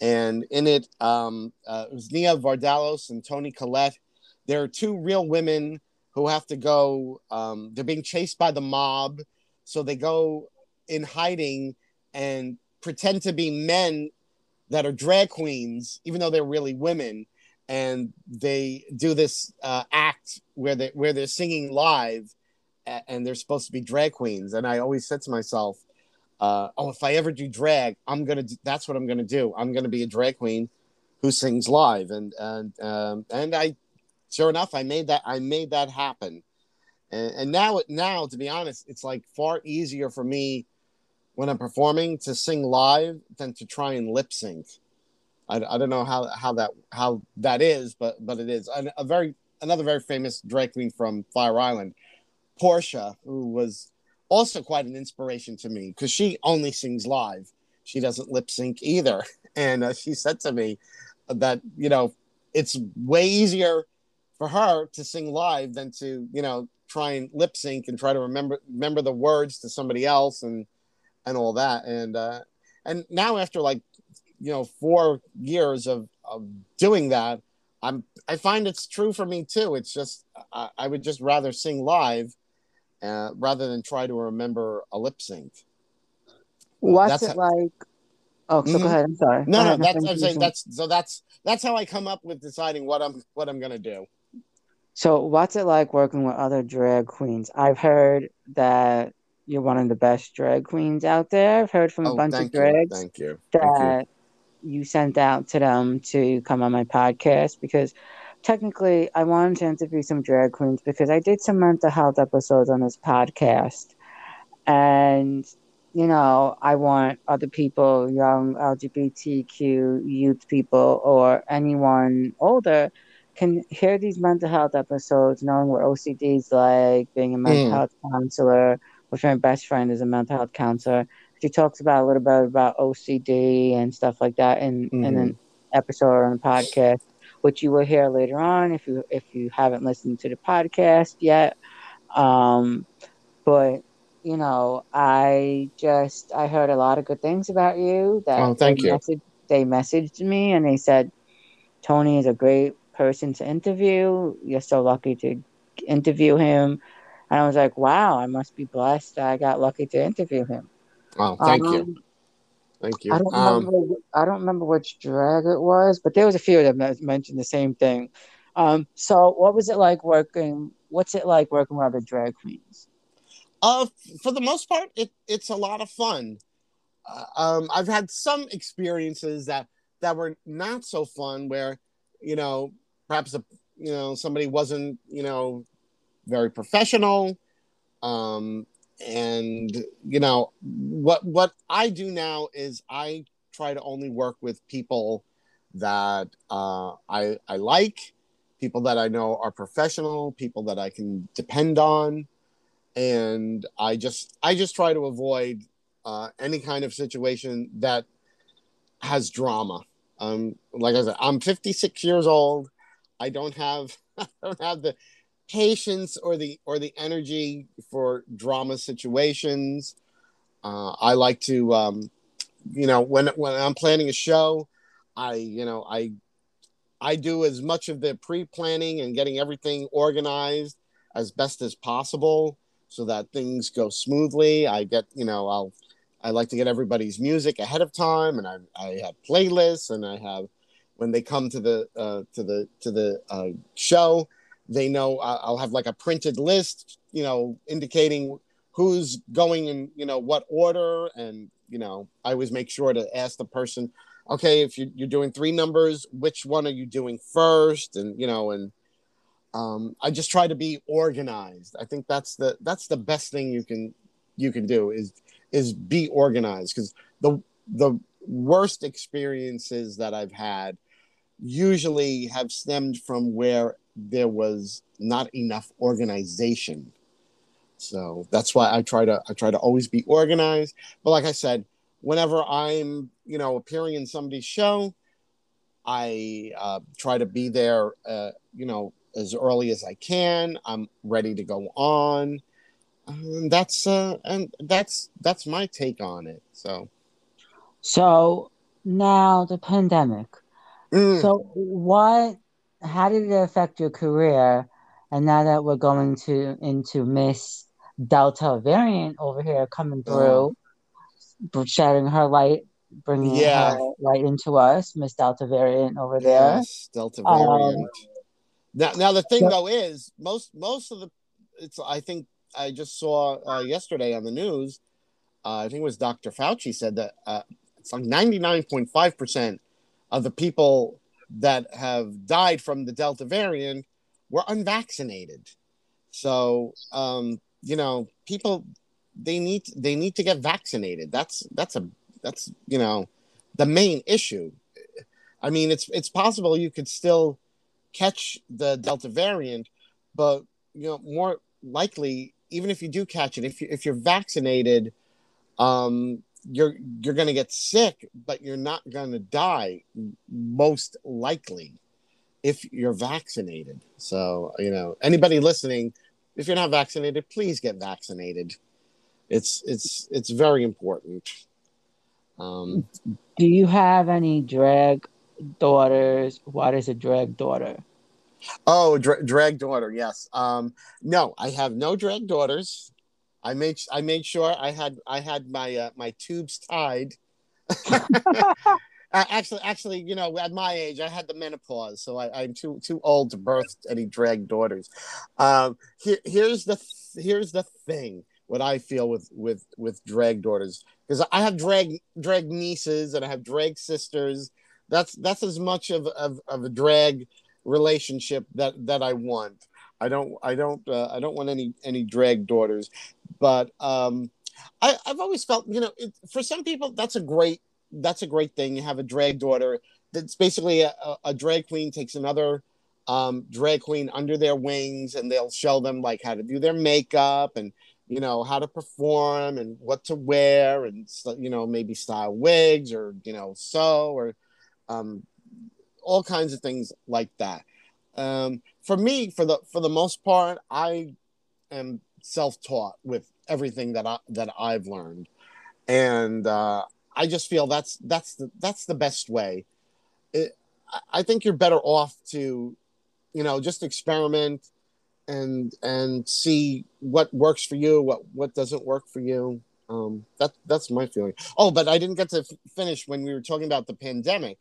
and in it, um, uh, it was Nia Vardalos and Toni Collette. There are two real women who have to go. Um, they're being chased by the mob, so they go in hiding and pretend to be men that are drag queens, even though they're really women. And they do this uh, act where they where they're singing live, and they're supposed to be drag queens. And I always said to myself, uh, oh, if I ever do drag, I'm gonna. Do, that's what I'm gonna do. I'm gonna be a drag queen who sings live, and and um, and I, sure enough, I made that. I made that happen, and, and now now to be honest, it's like far easier for me when I'm performing to sing live than to try and lip sync. I, I don't know how how that how that is, but but it is and a very another very famous drag queen from Fire Island, Portia, who was also quite an inspiration to me because she only sings live. She doesn't lip sync either. And uh, she said to me that, you know, it's way easier for her to sing live than to, you know, try and lip sync and try to remember remember the words to somebody else and and all that. And uh and now after like, you know, four years of, of doing that, I'm I find it's true for me too. It's just I, I would just rather sing live uh, rather than try to remember a lip sync. What's That's it like? Oh, so Mhm. go ahead. I'm sorry. Go No, no, that's I'm saying that's so that's that's how I come up with deciding what I'm what I'm gonna do. So, what's it like working with other drag queens? I've heard that you're one of the best drag queens out there. I've heard from a Oh, bunch of thank you, thank you, thank you. that you sent out to them to come on my podcast because technically, I wanted to interview some drag queens because I did some mental health episodes on this podcast. And, you know, I want other people, young LGBTQ youth people, or anyone older, can hear these mental health episodes, knowing what OCD is like, being a mental Mm. health counselor, which my best friend is a mental health counselor. She talks about a little bit about OCD and stuff like that in, in Mhm. an episode on the podcast, which you will hear later on if you if you haven't listened to the podcast yet. Um, but you know, I just I heard a lot of good things about you. That Oh, thank they you. Messaged, they messaged me and they said Toni is a great person to interview. You're so lucky to interview him. And I was like, wow, I must be blessed. I got lucky to interview him. Oh, thank you, Um, thank you. I don't Um, remember. I don't remember which drag it was, but there was a few of them that mentioned the same thing. Um, so what was it like working? What's it like working with other drag queens? Uh, for the most part, it, it's a lot of fun. Uh, um, I've had some experiences that that were not so fun, where you know perhaps a you know somebody wasn't you know very professional, um, and you know what what I do now is I try to only work with people that uh, I I like, people that I know are professional, people that I can depend on and I just I just try to avoid uh, any kind of situation that has drama. Um, like I said, I'm 56 years old. I don't have I don't have the patience or the or the energy for drama situations. Uh, I like to, um, you know, when when I'm planning a show, I you know I I do as much of the pre-planning and getting everything organized as best as possible so that things go smoothly. I get, you know, I'll I like to get everybody's music ahead of time, and I I have playlists, and I have when they come to the uh, to the to the uh, show, they know I'll have like a printed list, you know, indicating who's going in, you know, what order, and you know, I always make sure to ask the person, okay, if you, you're doing three numbers, which one are you doing first, and you know, and um, I just try to be organized. I think that's the that's the best thing you can you can do is is be organized. Because the the worst experiences that I've had usually have stemmed from where there was not enough organization. So that's why I try to I try to always be organized. But like I said, whenever I'm you know appearing in somebody's show, I uh, try to be there. Uh, you know as early as I can. I'm ready to go on. And that's uh, and that's that's my take on it. So So now the pandemic. Mm. So what? How did it affect your career? And now that we're going to into Miss Delta variant over here coming through, shedding her light, bringing Yeah. her light into us, Miss Delta variant over there. yes, Delta Um, variant. now, now the thing so- though is most most of the it's I think I just saw uh, yesterday on the news. Uh, I think it was Dr. Fauci said that uh, it's like ninety nine point five percent of the people that have died from the Delta variant were unvaccinated. So um, you know, people they need they need to get vaccinated. That's that's a that's you know the main issue. I mean, it's it's possible you could still catch the Delta variant, but you know more likely, even if you do catch it, if you if you're vaccinated, um, you're you're going to get sick, but you're not going to die most likely if you're vaccinated. So you know anybody listening, if you're not vaccinated, please get vaccinated. It's it's it's very important. Um, Do you have any drag daughters? What is a drag daughter? Oh, dra- drag daughter. Yes. Um, no, I have no drag daughters. I made I made sure I had I had my uh, my tubes tied. Uh, actually, actually, you know, at my age, I had the menopause, so I, I'm too too old to birth any drag daughters. Um, here, here's the here's the thing. What I feel with with with drag daughters, because I have drag drag nieces and I have drag sisters. That's that's as much of of, of a drag relationship that that I want. I don't I don't uh, I don't want any any drag daughters, but um, I, I've always felt you know it, for some people that's a great that's a great thing. You have a drag daughter that's basically a, a drag queen takes another um, drag queen under their wings and they'll show them like how to do their makeup and you know how to perform and what to wear and you know maybe style wigs or you know sew or um, all kinds of things like that um, for me for the for the most part i am self-taught with everything that i that i've learned and uh, i just feel that's that's the that's the best way it, i think you're better off to you know just experiment and and see what works for you, what what doesn't work for you. Um, that that's my feeling. Oh, but I didn't get to f- finish when we were talking about the pandemic.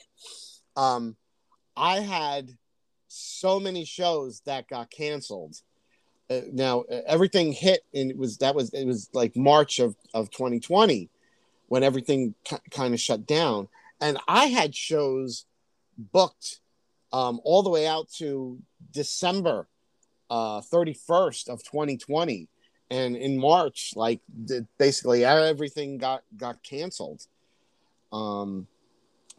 Um, I had so many shows that got canceled. Uh, now everything hit, and it was that was it was like March of of 2020 when everything k- kind of shut down, and I had shows booked um, all the way out to December uh, 31st of 2020 and in march like basically everything got got canceled. Um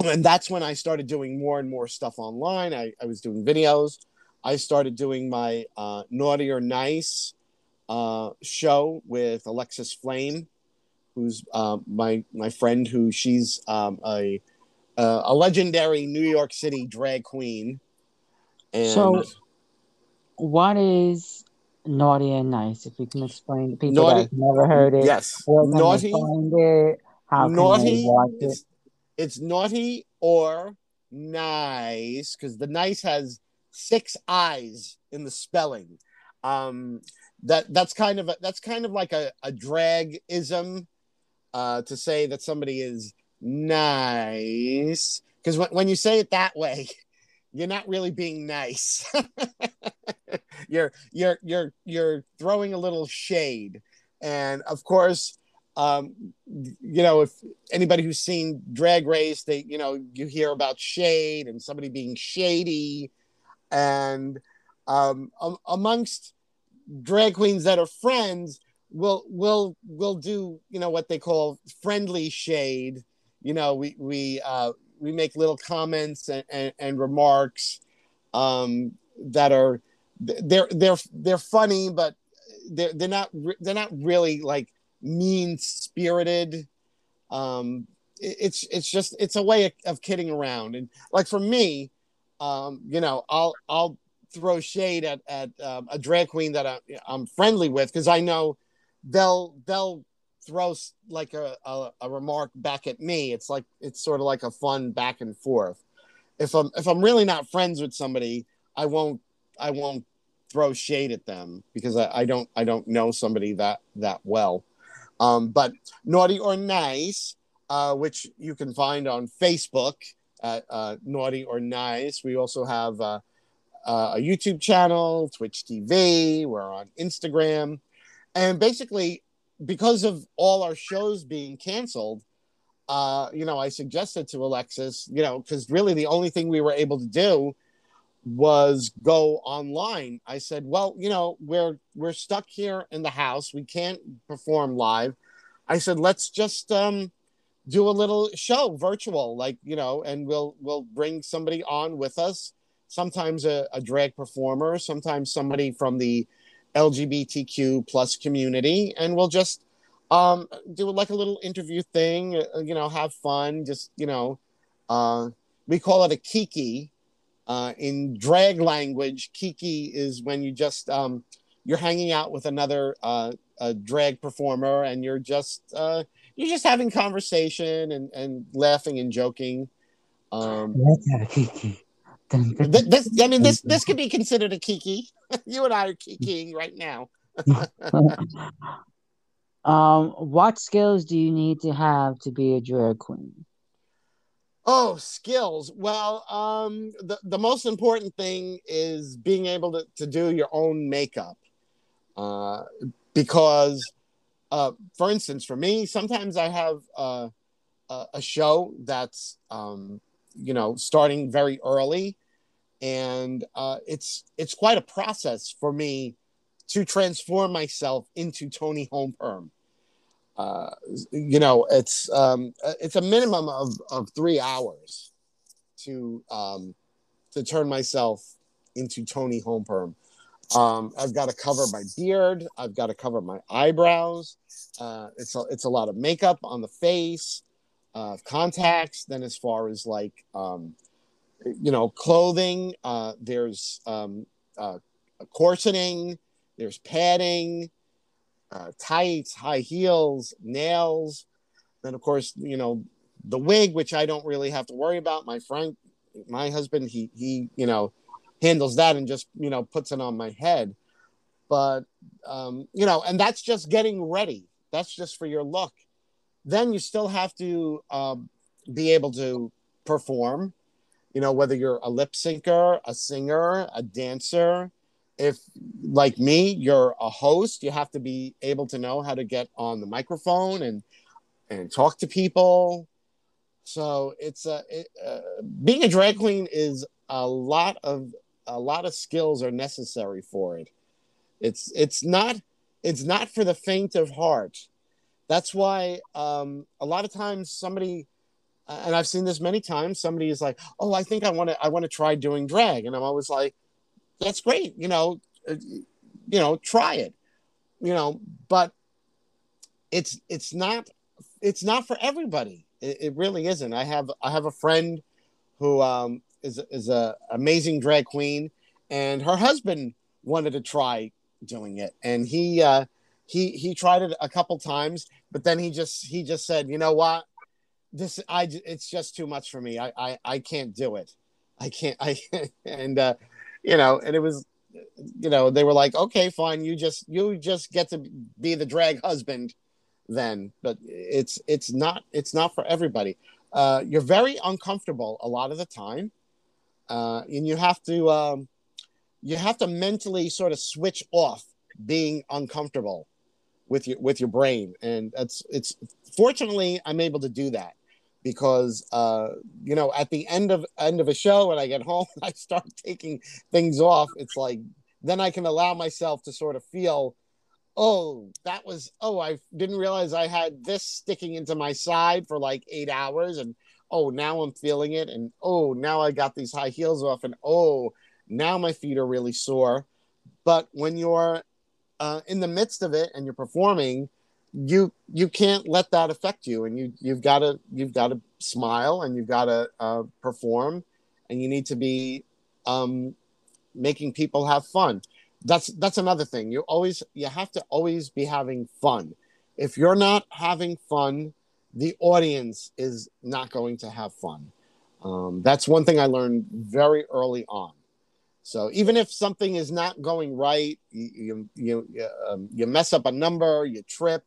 and that's when i started doing more and more stuff online. I, I was doing videos i started doing my uh, naughty or nice uh, show with alexis flame who's uh, my my friend who she's um, a uh, a legendary new york city drag queen and so what is naughty and nice? If you can explain to people Naughty- that have never heard it, yes naughty it? How naughty watch it? it's, it's naughty or nice because the nice has six eyes in the spelling. Um that that's kind of a, that's kind of like a, a drag ism uh to say that somebody is nice. Because when, when you say it that way you're not really being nice. You're you're you're you're throwing a little shade. And of course um you know if anybody who's seen drag race they you know you hear about shade and somebody being shady and um am- amongst drag queens that are friends will will will do you know what they call friendly shade. You know we we uh we make little comments and, and, and remarks um that are they're they're they're funny but they're they're not they're not really like mean spirited um it's it's just it's a way of, of kidding around. And like for me um you know i'll i'll throw shade at at um, a drag queen that I, i'm friendly with because i know they'll they'll throw like a, a a remark back at me it's like it's sort of like a fun back and forth if i'm if i'm really not friends with somebody i won't i won't throw shade at them because I, I don't I don't know somebody that that well. Um, but naughty or nice, uh, which you can find on Facebook at uh, naughty or nice. We also have uh, uh, a YouTube channel, Twitch TV. We're on Instagram, and basically because of all our shows being canceled. Uh, you know, I suggested to Alexis, you know, because really the only thing we were able to do was go online. I said, "Well, you know, we're we're stuck here in the house. We can't perform live." I said, "Let's just um do a little show virtual like, you know, and we'll we'll bring somebody on with us, sometimes a, a drag performer, sometimes somebody from the LGBTQ plus community, and we'll just um do like a little interview thing, uh, you know, have fun, just, you know, uh we call it a kiki, uh, in drag language, kiki is when you just um, you're hanging out with another uh, drag performer and you're just uh, you're just having conversation and, and laughing and joking. Um, Let's have a kiki. Dun, dun, th- this, I mean, this this could be considered a kiki. you and I are kikiing right now. um, what skills do you need to have to be a drag queen? Oh, skills. Well, um, the, the most important thing is being able to, to do your own makeup. Uh, because, uh, for instance, for me, sometimes I have uh, a, show that's, um, you know, starting very early. and uh, it's it's quite a process for me to transform myself into Toni Homeperm. Uh, you know, it's um, it's a minimum of, of three hours to um, to turn myself into Toni Homeperm. Um, I've got to cover my beard. I've got to cover my eyebrows. Uh, it's a, it's a lot of makeup on the face, uh, contacts. Then as far as like um, you know clothing, uh, there's um, uh, corseting, there's padding, uh, tights, high heels, nails. Then of course you know the wig, which I don't really have to worry about. My friend, my husband, he he you know handles that and just you know puts it on my head. But um, you know and that's just getting ready. That's just for your look. Then you still have to um, be able to perform you know whether you're a lip syncer a singer a dancer. If like me you're a host you have to be able to know how to get on the microphone and and talk to people. So it's a it, uh, being a drag queen is a lot of a lot of skills are necessary for it. It's it's not it's not for the faint of heart. That's why um, a lot of times somebody, and I've seen this many times. Somebody is like, "Oh, I think I want to I want to try doing drag," and I'm always like, "That's great, you know, uh, you know, try it, you know." But it's it's not it's not for everybody. It, it really isn't. I have I have a friend who um, is is a amazing drag queen, and her husband wanted to try doing it, and he uh, he he tried it a couple times, but then he just he just said, you know what, this I it's just too much for me. I I, I can't do it. I can't. I and uh, you know, and it was you know they were like okay fine you just you just get to be the drag husband then but it's it's not it's not for everybody uh, you're very uncomfortable a lot of the time uh, and you have to um, you have to mentally sort of switch off being uncomfortable with your with your brain. And that's it's fortunately i'm able to do that because uh, you know at the end of end of a show when i get home i start taking things off. It's like then i can allow myself to sort of feel oh that was oh i didn't realize i had this sticking into my side for like eight hours. And oh, now I'm feeling it. And oh, now I got these high heels off. And oh, now my feet are really sore. But when you're uh, in the midst of it and you're performing, you you can't let that affect you and you you've got to you've got to smile and you've got to uh, perform and you need to be um, making people have fun that's that's another thing you always you have to always be having fun if you're not having fun the audience is not going to have fun. Um, that's one thing I learned very early on. So even if something is not going right, you you you, um, you mess up a number, you trip,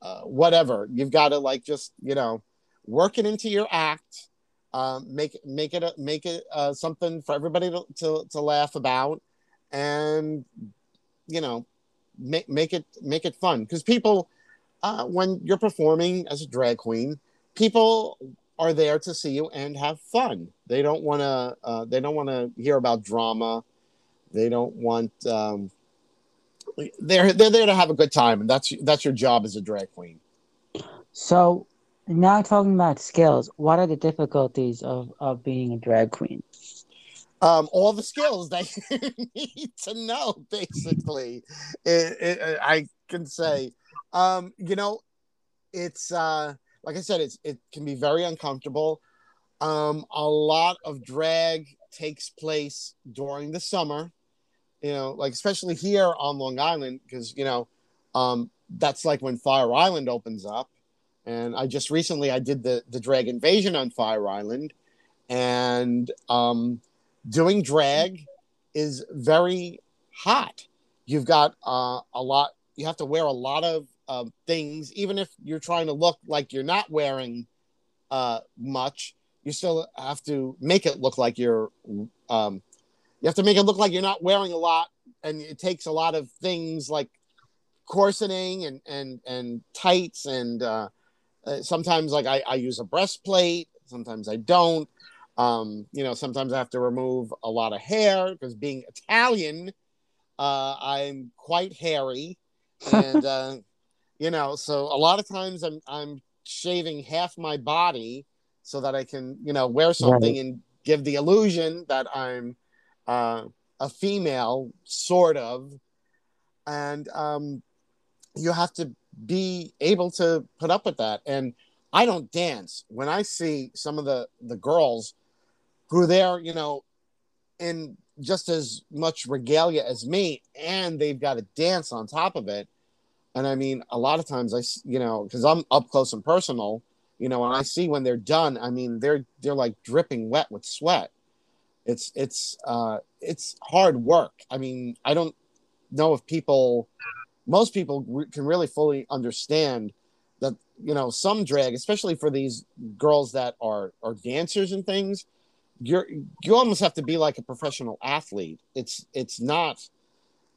uh, whatever, you've got to like just you know work it into your act, um, make make it a, make it uh, something for everybody to, to, to laugh about, and you know make make it make it fun because people uh, when you're performing as a drag queen, people are there to see you and have fun. They don't want to. Uh, they don't want to hear about drama. They don't want. Um, they're they're there to have a good time, and that's that's your job as a drag queen. So now talking about skills, what are the difficulties of of being a drag queen? Um, all the skills that you need to know, basically. It, it, I can say um, you know, it's uh, like I said, it's it can be very uncomfortable. Um, a lot of drag takes place during the summer. You know, like especially here on Long Island, because you know, um, that's like when Fire Island opens up. And I just recently I did the the drag invasion on Fire Island, and um, doing drag is very hot. You've got uh, a lot. You have to wear a lot of uh, things, even if you're trying to look like you're not wearing uh, much, you still have to make it look like you're. Um, you have to make it look like you're not wearing a lot, and it takes a lot of things like corseting and and and tights, and uh, uh, sometimes like I, I use a breastplate, sometimes I don't. Um, you know, sometimes I have to remove a lot of hair because being Italian, uh, I'm quite hairy, and uh, you know, so a lot of times I'm I'm shaving half my body so that I can you know wear something right. and give the illusion that I'm uh, a female, sort of, and um, you have to be able to put up with that. And I don't dance. When I see some of the the girls who they're you know in just as much regalia as me, and they've got to dance on top of it. And I mean, a lot of times I, you know, because I'm up close and personal, you know, and I see when they're done. I mean, they're they're like dripping wet with sweat. It's it's uh, it's hard work. I mean, I don't know if people, most people re- can really fully understand that you know some drag, especially for these girls that are are dancers and things. You're you almost have to be like a professional athlete. It's it's not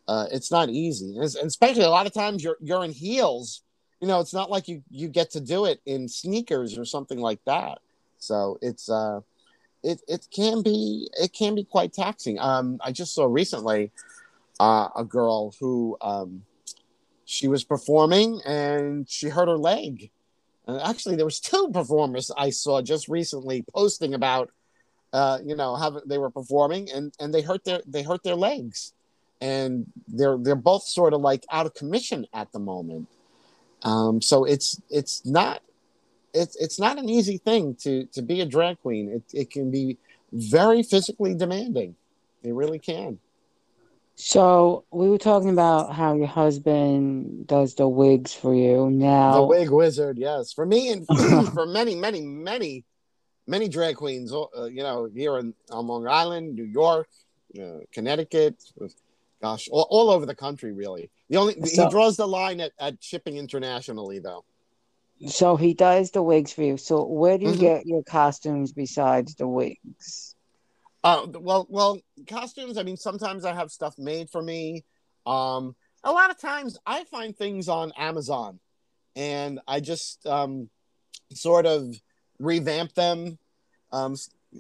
uh, it's not easy, and especially a lot of times you're you're in heels. You know, it's not like you you get to do it in sneakers or something like that. So it's uh, it it can be it can be quite taxing. Um, I just saw recently uh, a girl who um, she was performing and she hurt her leg. And actually, there was two performers I saw just recently posting about, uh, you know, how they were performing and and they hurt their they hurt their legs, and they're they're both sort of like out of commission at the moment. Um, so it's it's not it's it's not an easy thing to to be a drag queen. It it can be very physically demanding. It really can. So we were talking about how your husband does the wigs for you. Now the wig wizard, yes, for me and for many, many, many, many drag queens. Uh, you know, here in on Long Island, New York, uh, Connecticut, gosh, all, all, over the country, really. The only so, he draws the line at, at shipping internationally, though. So he does the wigs for you. So where do you mm-hmm. get your costumes besides the wigs? Uh, well, well, costumes. I mean, sometimes I have stuff made for me. Um, a lot of times I find things on Amazon, and I just um, sort of revamp them. Um,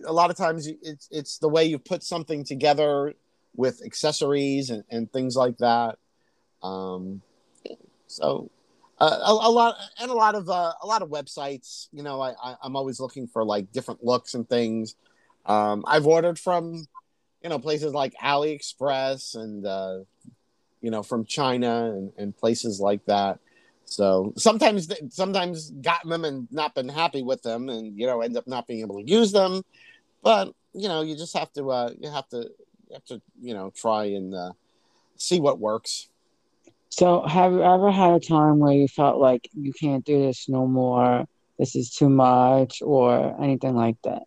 a lot of times it's it's the way you put something together with accessories and, and things like that. Um, so uh, a, a, lot and a lot of uh, a lot of websites. You know, I, I I'm always looking for like different looks and things. Um, I've ordered from, you know, places like AliExpress and, uh, you know, from China and, and places like that. So sometimes, sometimes gotten them and not been happy with them, and you know, end up not being able to use them. But you know, you just have to, uh, you have to, have to, you know, try and uh, see what works. So, have you ever had a time where you felt like you can't do this no more? This is too much, or anything like that?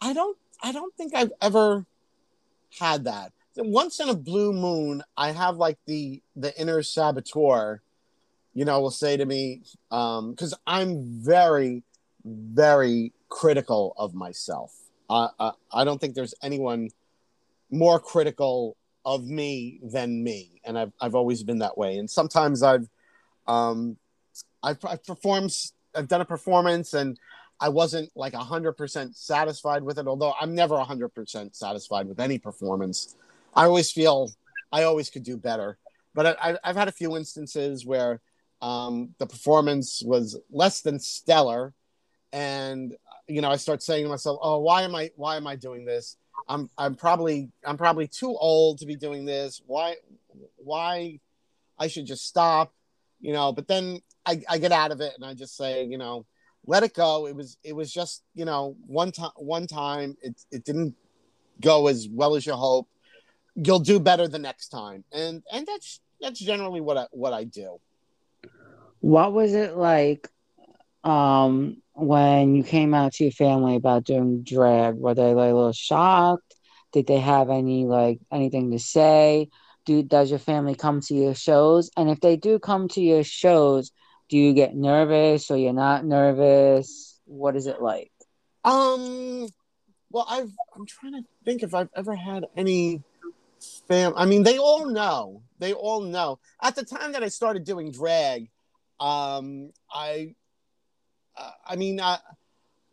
I don't I don't think I've ever had that. Once in a blue moon, I have like the the inner saboteur, you know, will say to me, um, because I'm very, very critical of myself. Uh, I, I don't think there's anyone more critical of me than me, and I've I've always been that way. And sometimes I've um, I've, I've performed, I've done a performance, and I wasn't like 100% satisfied with it, although I'm never 100% satisfied with any performance. I always feel I always could do better. But I, have had a few instances where um, the performance was less than stellar. And, you know, I start saying to myself, oh, why am I, why am I doing this? I'm, I'm probably, I'm probably too old to be doing this. Why, why I should just stop, you know, but then I, I get out of it and I just say, you know, let it go. It was it was just you know one time one time it it didn't go as well as you hope. You'll do better the next time, and and that's that's generally what I what I do. What was it like um, when you came out to your family about doing drag? Were they like a little shocked? Did they have any like anything to say? Do does your family come to your shows? And if they do come to your shows, do you get nervous or you're not nervous? What is it like? Um, well, I've I'm trying to think if I've ever had any fam. I mean, they all know. They all know. At the time that I started doing drag, um, I, I mean, I,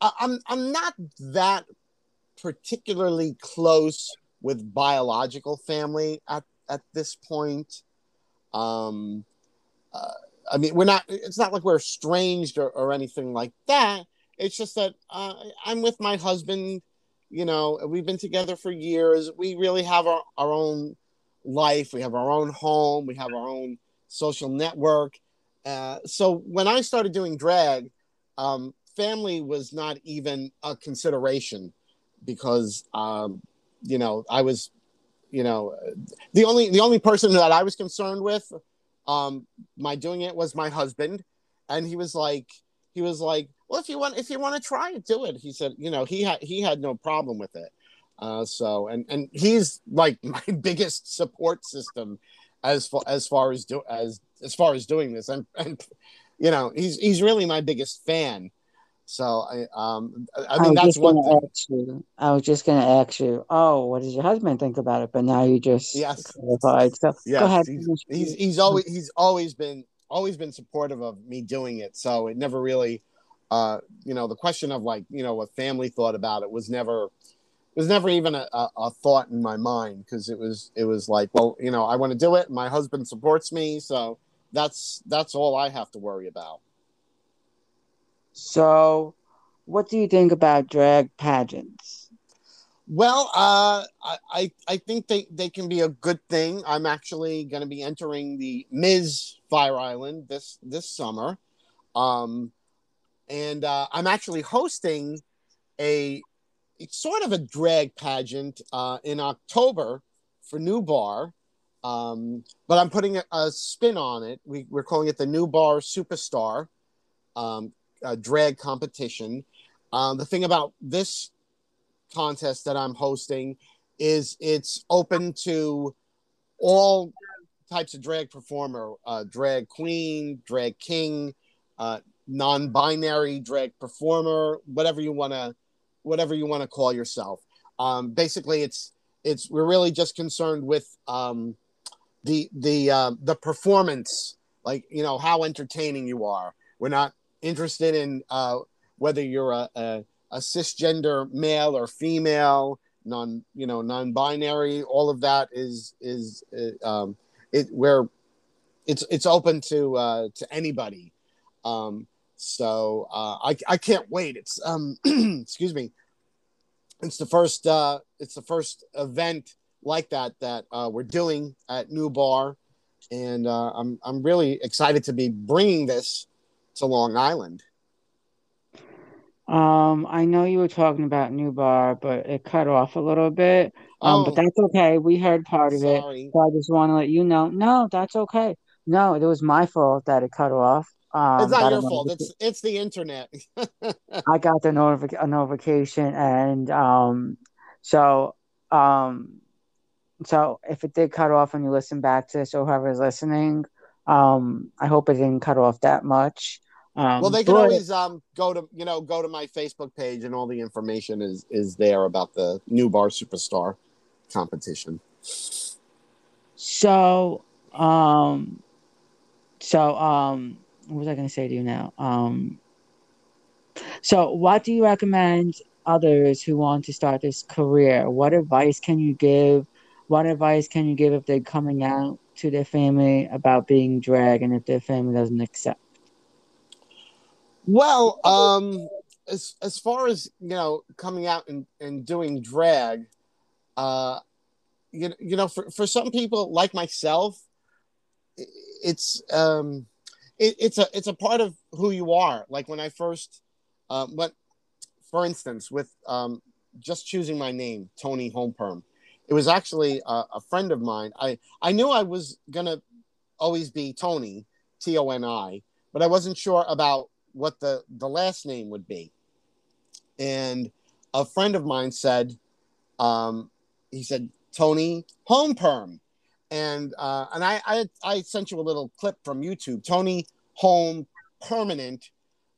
I'm I'm not that particularly close with biological family at at this point. Um, uh, I mean, we're not. It's not like we're estranged or, or anything like that. It's just that uh, I'm with my husband. You know, we've been together for years. We really have our, our own life. We have our own home. We have our own social network. Uh, so when I started doing drag, um, family was not even a consideration because um, you know I was you know the only the only person that I was concerned with um, my doing it was my husband, and he was like he was like well if you want if you want to try it do it. He said you know he had he had no problem with it. Uh, so and and he's like my biggest support system as far as far as do as as far as doing this. And and you know he's he's really my biggest fan so I um I mean I that's one thing. I was just gonna ask you, oh, what does your husband think about it? But now you just yes clarified. So yes, go ahead. He's, he's, he's always he's always been always been supportive of me doing it. So it never really uh you know the question of like you know what family thought about it was never was never even a, a, a thought in my mind because it was it was like well you know I want to do it. My husband supports me, so that's that's all I have to worry about. So, what do you think about drag pageants? Well, uh, I I think they, they can be a good thing. I'm actually going to be entering the Ms. Fire Island this this summer, um, and uh, I'm actually hosting a it's sort of a drag pageant uh, in October for New Bar, um, but I'm putting a, a spin on it. We, we're calling it the New Bar Superstar. Um, drag competition. Um, the thing about this contest that I'm hosting is it's open to all types of drag performer, uh, drag queen, drag king, uh, non-binary drag performer, whatever you want to, whatever you want to call yourself. Um, basically, it's it's we're really just concerned with um, the the uh, the performance, like you know how entertaining you are. We're not interested in uh, whether you're a, a, a, cisgender male or female, non you know non-binary. All of that is is uh, um, it where it's it's open to uh, to anybody. Um, so uh, I I can't wait. It's um excuse me. It's the first uh, it's the first event like that that uh, we're doing at New Bar, and uh, I'm I'm really excited to be bringing this to Long Island? Um, I know you were talking about New Bar, but it cut off a little bit. Um, oh, but that's okay. We heard part of it. So I just want to let you know. No, that's okay. No, it was my fault that it cut off. Um, it's not your fault. It's it's the internet. I got the notifi- a notification, and um, so um, so if it did cut off and you listen back to this, or whoever's listening, um, I hope it didn't cut off that much. Um, well, they can but, always um, go to you know go to my Facebook page, and all the information is is there about the new bar superstar competition. So, um, so um, what was I going to say to you now? Um, so, what do you recommend others who want to start this career? What advice can you give? What advice can you give if they're coming out to their family about being drag, and if their family doesn't accept? Well, um, as as far as you know, coming out and, and doing drag, uh, you, you know, for, for some people like myself, it's um, it, it's a it's a part of who you are. Like when I first, um, went, for instance, with um, just choosing my name, Toni Homeperm, it was actually a, a friend of mine. I I knew I was gonna always be Toni, T O N I, but I wasn't sure about what the the last name would be. And a friend of mine said, um, he said Toni Home Perm, and uh, and I, I I sent you a little clip from YouTube. Toni Home Permanent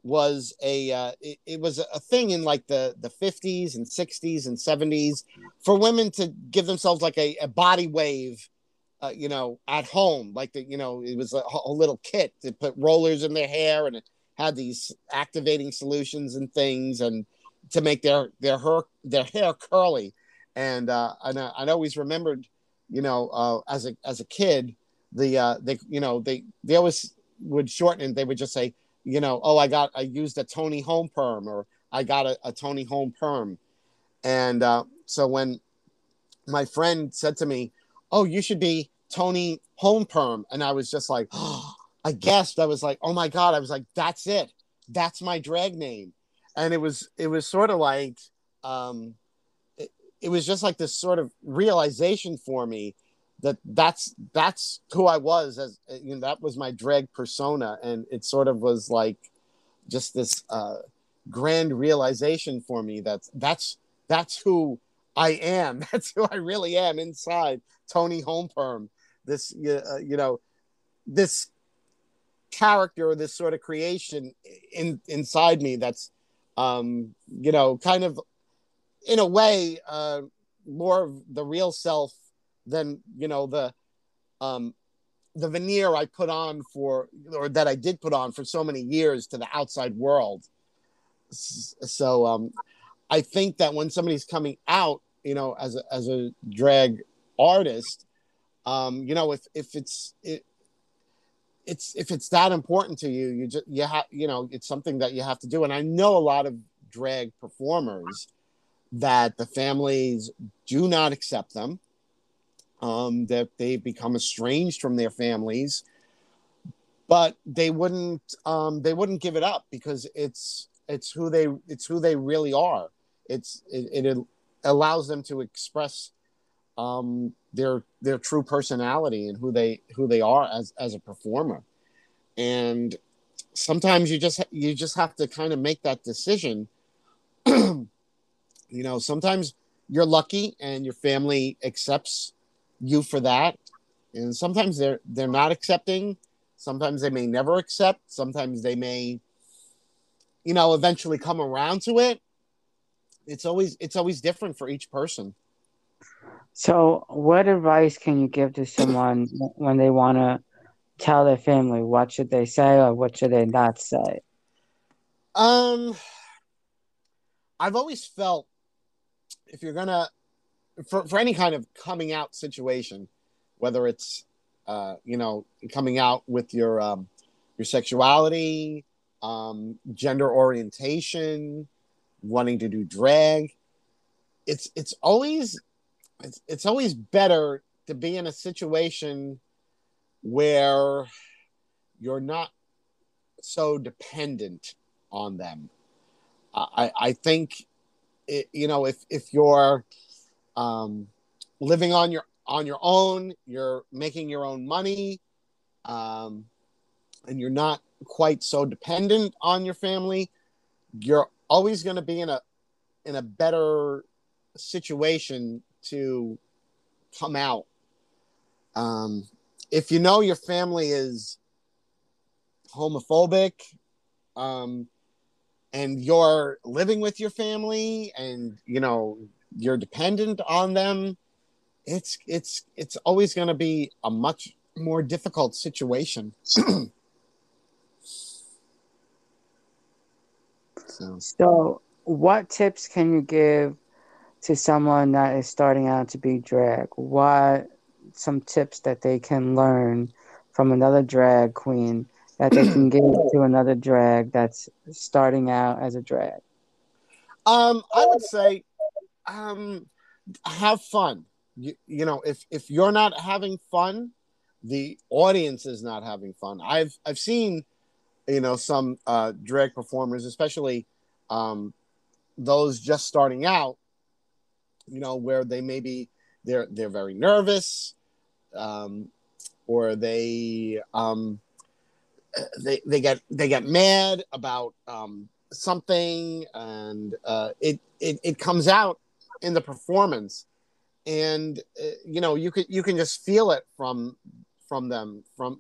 was a uh, it, it, was a thing in like the the 50s and 60s and 70s for women to give themselves like a, a body wave uh, you know at home. Like the you know it was a, a little kit to put rollers in their hair and it had these activating solutions and things and to make their their hair their hair curly, and uh, and I, I always remembered, you know, uh, as a as a kid, the uh, they you know they they always would shorten and they would just say, you know, oh I got I used a Toni Home perm or I got a, a Toni Home perm, and uh, so when my friend said to me, oh you should be Toni Home perm, and I was just like, oh, I guessed. I was like, oh my god, I was like, that's it, that's my drag name, and it was it was sort of like um, it, it was just like this sort of realization for me that that's that's who I was as you know that was my drag persona, and it sort of was like just this uh, grand realization for me that that's that's who I am. That's who I really am inside Toni Homeperm. This uh, you know this character, or this sort of creation in inside me that's um, you know kind of in a way uh, more of the real self than you know the um, the veneer I put on for or that I did put on for so many years to the outside world. So um, I think that when somebody's coming out, you know, as a as a drag artist, um, you know, if if it's it, it's if it's that important to you, you just you have you know, it's something that you have to do. And I know a lot of drag performers that the families do not accept them, um, that they've become estranged from their families, but they wouldn't um, they wouldn't give it up because it's it's who they it's who they really are. It's it, it allows them to express um, their their true personality and who they who they are as as a performer and sometimes you just you just have to kind of make that decision you know sometimes you're lucky and your family accepts you for that. And sometimes they're they're not accepting. Sometimes they may never accept. Sometimes they may you know eventually come around to it. It's always it's always different for each person. So, what advice can you give to someone when they want to tell their family what should they say or what should they not say? Um, I've always felt if you're gonna for for any kind of coming out situation, whether it's uh, you know coming out with your um, your sexuality, um, gender orientation, wanting to do drag, it's it's always it's, it's always better to be in a situation where you're not so dependent on them. I, I think, it, you know, if, if you're um, living on your on your own, you're making your own money, um, and you're not quite so dependent on your family, you're always going to be in a in a better situation to come out. Um, if you know your family is homophobic, um, and you're living with your family, and you know you're dependent on them, it's it's it's always going to be a much more difficult situation. so. so, what tips can you give to someone that is starting out to be drag? What some tips that they can learn from another drag queen that they can give to another drag that's starting out as a drag? Um, I would say, um, have fun. You, you know, if if you're not having fun, the audience is not having fun. I've I've seen, you know, some uh, drag performers, especially um, those just starting out, you know, where they maybe they're they're very nervous, um, or they um, they they get they get mad about um, something, and uh, it, it it comes out in the performance, and uh, you know you can you can just feel it from from them from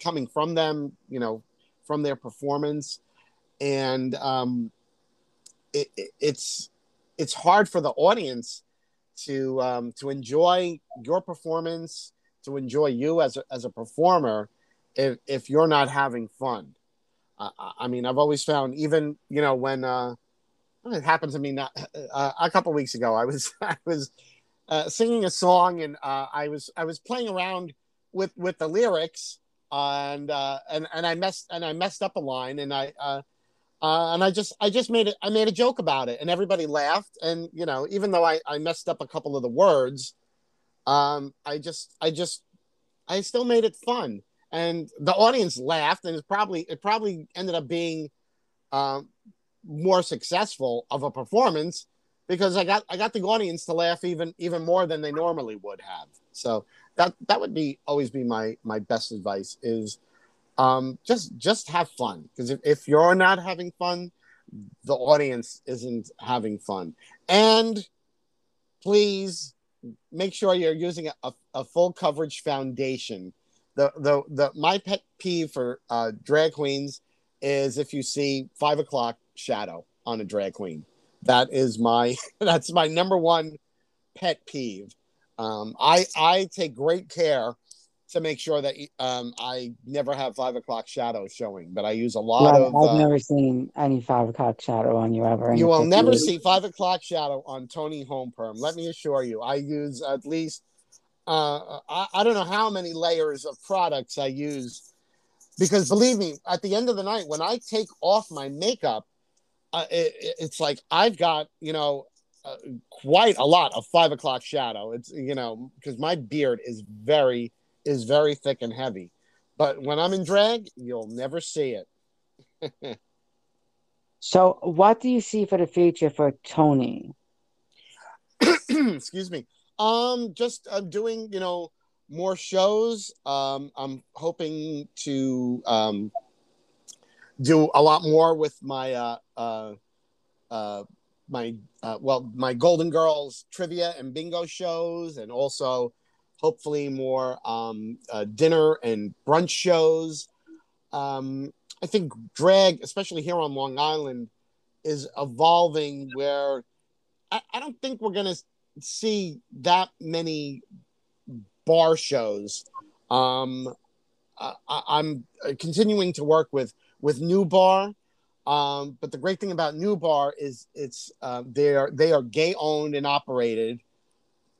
coming from them, you know, from their performance, and um, it, it, it's it's hard for the audience to um, to enjoy your performance, to enjoy you as a, as a performer, if if you're not having fun. Uh, I mean, I've always found even you know when uh, it happened to me not uh, a couple weeks ago. I was I was uh, singing a song and uh, I was I was playing around with with the lyrics and uh, and and I messed and I messed up a line and I uh, uh, and I just I just made it I made a joke about it and everybody laughed and you know even though I, I messed up a couple of the words um, I just I just I still made it fun and the audience laughed and it probably it probably ended up being um, more successful of a performance because I got I got the audience to laugh even even more than they normally would have. So that that would be always be my my best advice is um, just just have fun because if, if you're not having fun, the audience isn't having fun. And please make sure you're using a, a full coverage foundation. The the the my pet peeve for uh, drag queens is if you see five o'clock shadow on a drag queen. That is my that's my number one pet peeve. Um, I I take great care to make sure that um, I never have five o'clock shadow showing, but I use a lot Well, of. I've uh, never seen any five o'clock shadow on you ever. you will never see five o'clock shadow on Toni Home Perm. Let me assure you, I use at least uh, I, I don't know how many layers of products I use because believe me, at the end of the night, when I take off my makeup, uh, it, it- it's like I've got you know uh, quite a lot of five o'clock shadow. It's you know because my beard is very is very thick and heavy, but when I'm in drag, you'll never see it. So, what do you see for the future for Tony? excuse me um just i'm doing you know more shows um i'm hoping to um do a lot more with my uh uh uh my uh well my golden girls trivia and bingo shows and also hopefully more um uh, dinner and brunch shows um i think drag especially here on long island is evolving where I, I don't think we're gonna see that many bar shows. Um, I, uh, continuing to work with with New Bar, um, but the great thing about New Bar is it's uh, they are they are gay owned and operated.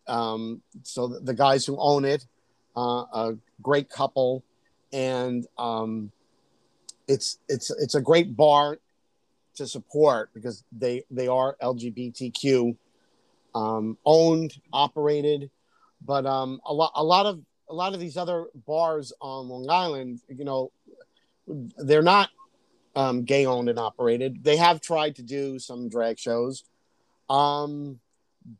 Um, so the, guys who own it, uh, a great couple, and um, it's it's it's a great bar to support because they they are LGBTQ um, owned, operated, but um, a lot a lot of a lot of these other bars on Long Island, you know, they're not um, gay owned and operated. They have tried to do some drag shows, um,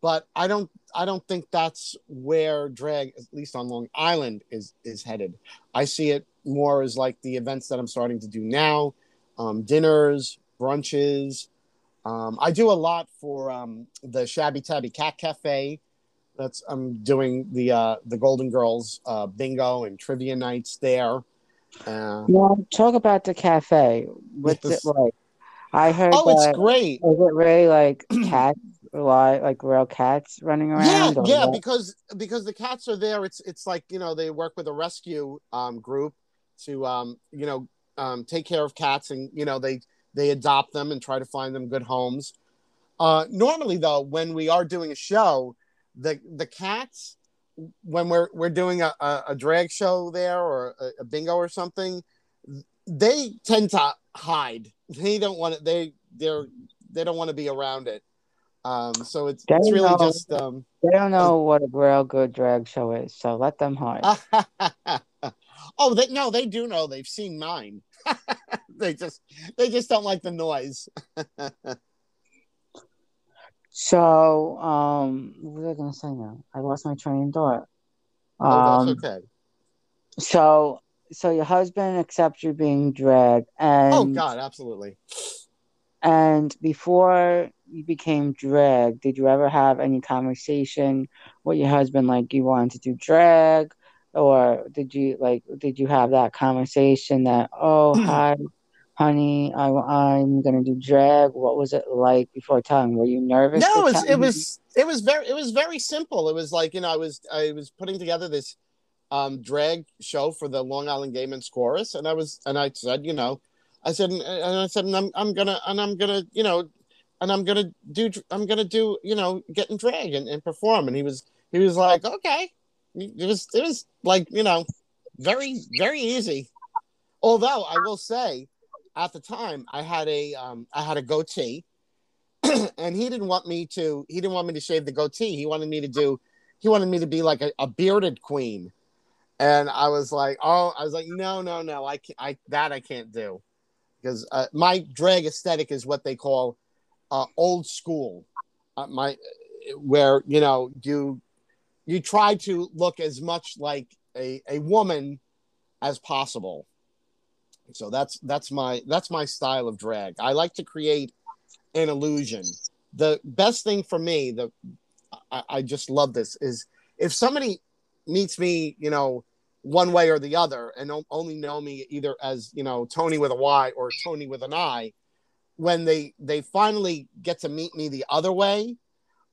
but I don't I don't think that's where drag, at least on Long Island, is is headed. I see it more as like the events that I'm starting to do now, um, dinners, brunches. Um, I do a lot for um, the Shabby Tabby Cat Cafe. That's I'm doing the uh, the Golden Girls uh, bingo and trivia nights there. Uh, Well, talk about the cafe. What's it like? I heard oh, it's great. Is it really like cats, like like real cats running around? yeah, what? because because the cats are there. It's it's like you know they work with a rescue um, group to um, you know um, take care of cats, and you know they they adopt them and try to find them good homes. Uh, normally, though, when we are doing a show, the the cats when we're we're doing a, a, drag show there or a, a bingo or something, they tend to hide. They don't want it. They they're they don't want to be around it. Um, so it's They it's really know. just um, They don't know what a real good drag show is, so let them hide. oh, they no, they do know. They've seen mine. they just they just don't like the noise. So, um, what was I gonna say now? I lost my train of thought. Oh, Um, that's okay. so, so your husband accepts you being dragged, and Oh God, absolutely. and before you became drag, did you ever have any conversation with your husband, like you wanted to do drag, or did you like did you have that conversation that oh hi, honey, I I'm gonna do drag? What was it like before telling? Were you nervous? No, it was, it was it was very it was very simple. It was like you know I was I was putting together this um, drag show for the Long Island Gay Men's Chorus, and I was and I said you know I said and I said and I'm I'm gonna and I'm gonna you know and I'm gonna do I'm gonna do you know get in drag and, and perform. And he was he was like, okay. It was it was like you know very very easy. Although I will say, at the time I had a um, I had a goatee, and he didn't want me to he didn't want me to shave the goatee. He wanted me to do he wanted me to be like a, a bearded queen. And I was like, oh, I was like, no, no, no, I can't, I that I can't do because uh, my drag aesthetic is what they call uh, old school. Uh, my where you know you you try to look as much like a, a woman as possible. So that's that's my that's my style of drag. I like to create an illusion. The best thing for me, the I, I just love this, is if somebody meets me, you know, one way or the other, and only know me either as you know Tony with a Y or Toni with an I, when they they finally get to meet me the other way,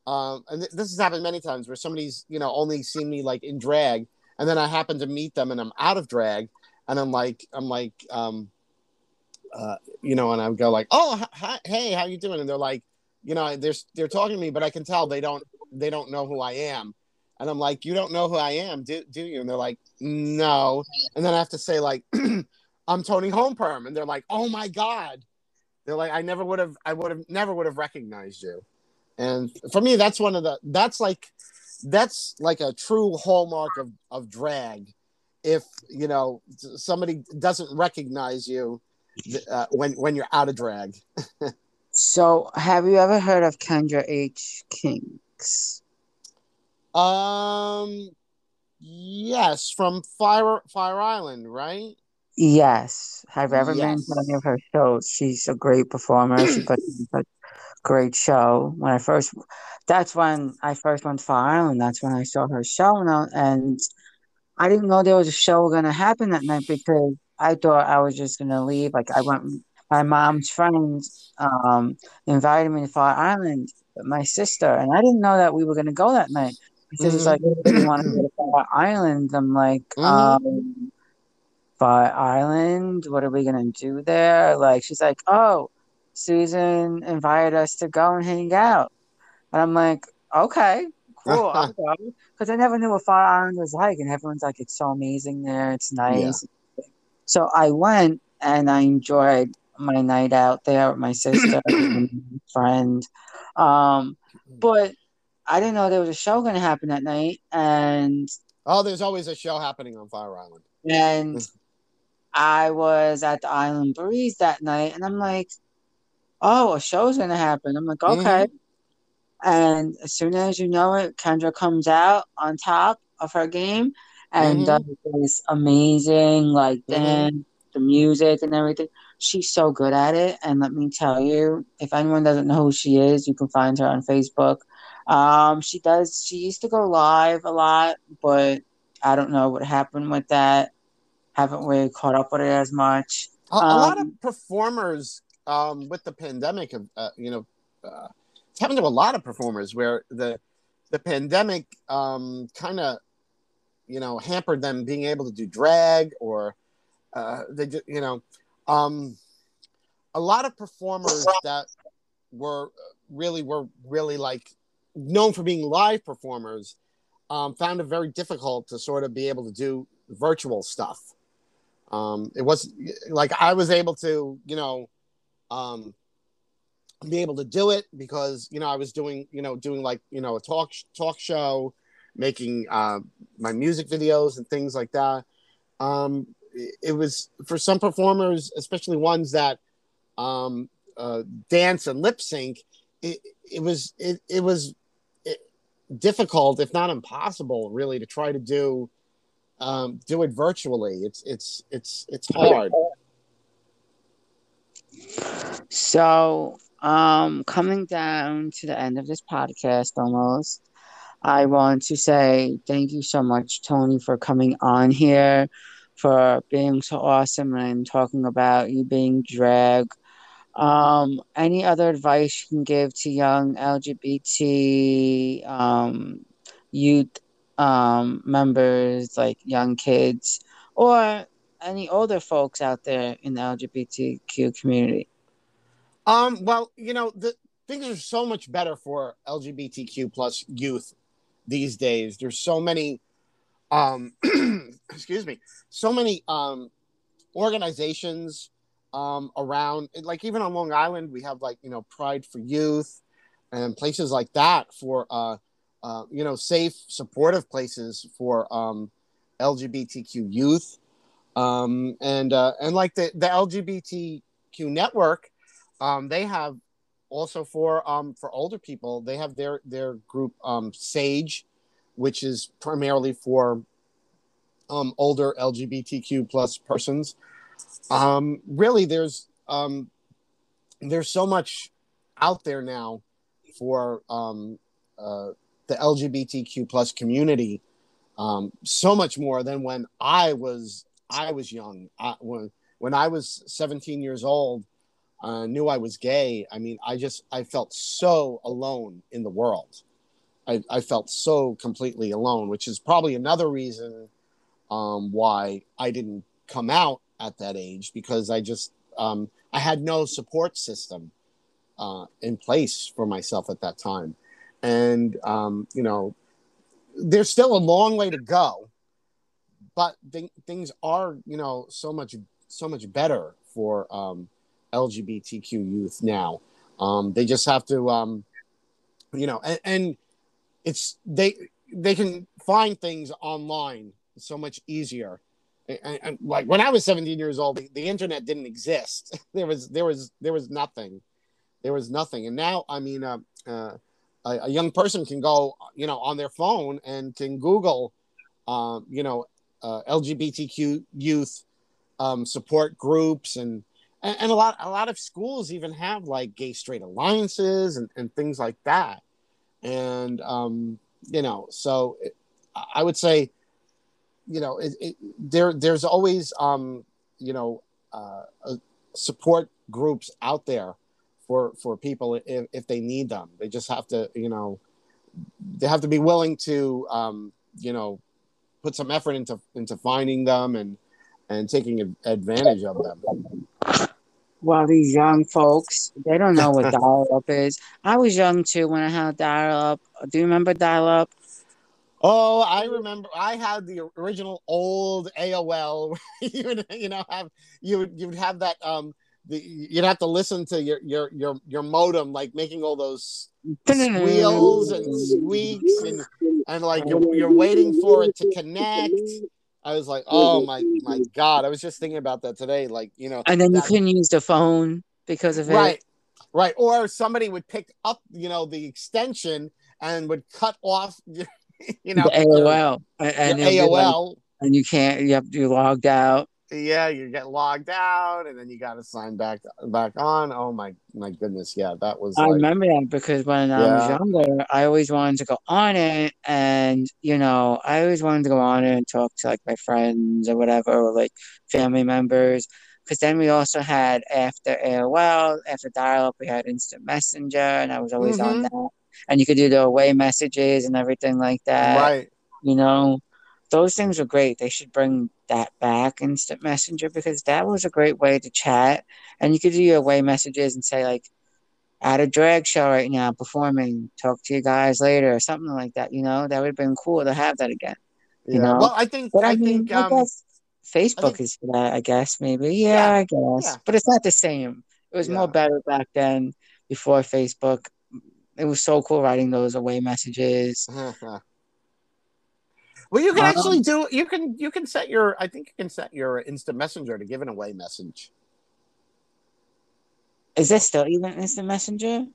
um, and th- this has happened many times where somebody's you know only seen me like in drag, and then I happen to meet them and I'm out of drag, and I'm like I'm like um, uh, you know, and I go like, oh hi, hey, how you doing? And they're like, you know, they're they're talking to me, but I can tell they don't they don't know who I am, and I'm like, you don't know who I am, do do you? And they're like, no, and then I have to say like, I'm Toni Homeperm, and they're like, oh my god, they're like, I never would have, I would have never would have recognized you. And for me, that's one of the that's like that's like a true hallmark of, of drag. If you know somebody doesn't recognize you uh, when when you're out of drag. so, have you ever heard of Kendra H. Kinks? Um, yes, from Fire Fire Island, right? Yes. Have you ever yes. been to any of her shows? She's a great performer. She puts a great show. When I first, that's when I first went to Fire Island. That's when I saw her show, and and I didn't know there was a show gonna happen that night because I thought I was just gonna leave. Like I went, my mom's friends um, invited me to Fire Island, but my sister, and I didn't know that we were gonna go that night because mm-hmm. it's like, you want to go to Fire Island? I'm like, mm-hmm. um, Fire Island. What are we gonna do there? Like she's like, oh Susan invited us to go and hang out. And I'm like, okay, cool, I'll go. Because I never knew what Fire Island was like. And everyone's like, it's so amazing there. It's nice. Yeah. So I went and I enjoyed my night out there with my sister and friend. Um, but I didn't know there was a show going to happen that night. And oh, there's always a show happening on Fire Island. And I was at the Island Breeze that night, and I'm like, oh, a show's gonna happen. I'm like, okay. Mm-hmm. And as soon as you know it, Kendra comes out on top of her game and mm-hmm. does this amazing like mm-hmm. the music and everything. She's so good at it. And let me tell you, if anyone doesn't know who she is, you can find her on Facebook. Um, she does. She used to go live a lot, but I don't know what happened with that. Haven't really caught up with it as much. A, a um, lot of um, performers um, with the pandemic, uh, you know, uh, it's happened to a lot of performers where the the pandemic um, kind of, you know, hampered them being able to do drag or uh, they, just you know, um, a lot of performers that were really were really like known for being live performers um, found it very difficult to sort of be able to do virtual stuff. Um, it was like I was able to, you know, um, be able to do it because you know I was doing you know doing like you know a talk talk show, making uh, my music videos and things like that. Um, it, was for some performers, especially ones that um, uh, dance and lip sync. It, it was it, it was it, difficult, if not impossible, really, to try to do um, do it virtually. It's it's it's it's hard. So, um, coming down to the end of this podcast almost, I want to say thank you so much, Tony, for coming on here, for being so awesome and talking about you being drag. Um, any other advice you can give to young LGBT um, youth um, members, like young kids, or any older folks out there in the LGBTQ community? Um, well, you know, the things are so much better for LGBTQ plus youth these days. There's so many, um, excuse me, so many um, organizations um, around. Like even on Long Island, we have like you know Pride for Youth and places like that for uh, uh, you know safe, supportive places for um, LGBTQ youth. Um, and uh, and like the the LGBTQ network, um, they have also for um, for older people, they have their their group um, Sage, which is primarily for um, older LGBTQ plus persons. Um, really, there's um, there's so much out there now for um, uh, the LGBTQ plus community. Um, so much more than when I was I was young. I, when when I was 17 years old, uh, knew I was gay. I mean, I just I felt so alone in the world. I, I felt so completely alone, which is probably another reason um, why I didn't come out at that age because I just um, I had no support system uh, in place for myself at that time, and um, you know, there's still a long way to go, but th- things are you know so much so much better for um, LGBTQ youth now. Um, they just have to, um, you know, and, and it's they they can find things online so much easier. And, and, like when I was 17 years old, the, the internet didn't exist. there was there was there was nothing. There was nothing. And now, I mean, uh, uh, a, a, young person can go, you know, on their phone and can Google, uh, you know, uh, LGBTQ youth um, support groups and and, and, a lot a lot of schools even have like gay straight alliances and, and things like that. And um, you know so it, i would say you know it, it, there there's always um, you know uh, support groups out there for for people if, if they need them. They just have to you know they have to be willing to um, you know put some effort into into finding them and and taking advantage of them well, these young folks, they don't know what dial up is. I was young too when I had dial up. Do you remember dial up? Oh, I remember. I had the original old AOL. you would, you know, have you would you would have that. Um, the, you'd have to listen to your your your your modem, like making all those squeals and squeaks, and and like you're you're waiting for it to connect I was like, mm-hmm. oh my my god! I was just thinking about that today. Like you know, and then that, you couldn't use the phone because of it. Right, right. Or somebody would pick up, you know, the extension and would cut off, you know, the AOL and, AOL, like, and you can't. You have to be logged out yeah, you get logged out, and then you got to sign back back on. Oh my my goodness, yeah, that was. I like, remember that because when yeah. I was younger, I always wanted to go on it, and you know, I always wanted to go on it and talk to like my friends or whatever, or like family members. Because then we also had after AOL, after dial-up, we had Instant Messenger, and I was always mm-hmm. on that. And you could do the away messages and everything like that. Right. You know, those things were great. They should bring that back, Instant Messenger, because that was a great way to chat. And you could do your away messages and say, like, at a drag show right now, performing, talk to you guys later, or something like that. You know, that would have been cool to have that again. You yeah. know, well, I think, but I, I mean, think, um, I Facebook think, is for that, I guess, maybe. Yeah, yeah I guess. Yeah. But it's not the same. It was more better back then before Facebook. It was so cool writing those away messages. Well, you can um, actually do. You can you can set your. I think you can set your instant messenger to give an away message. Is that still even instant messenger?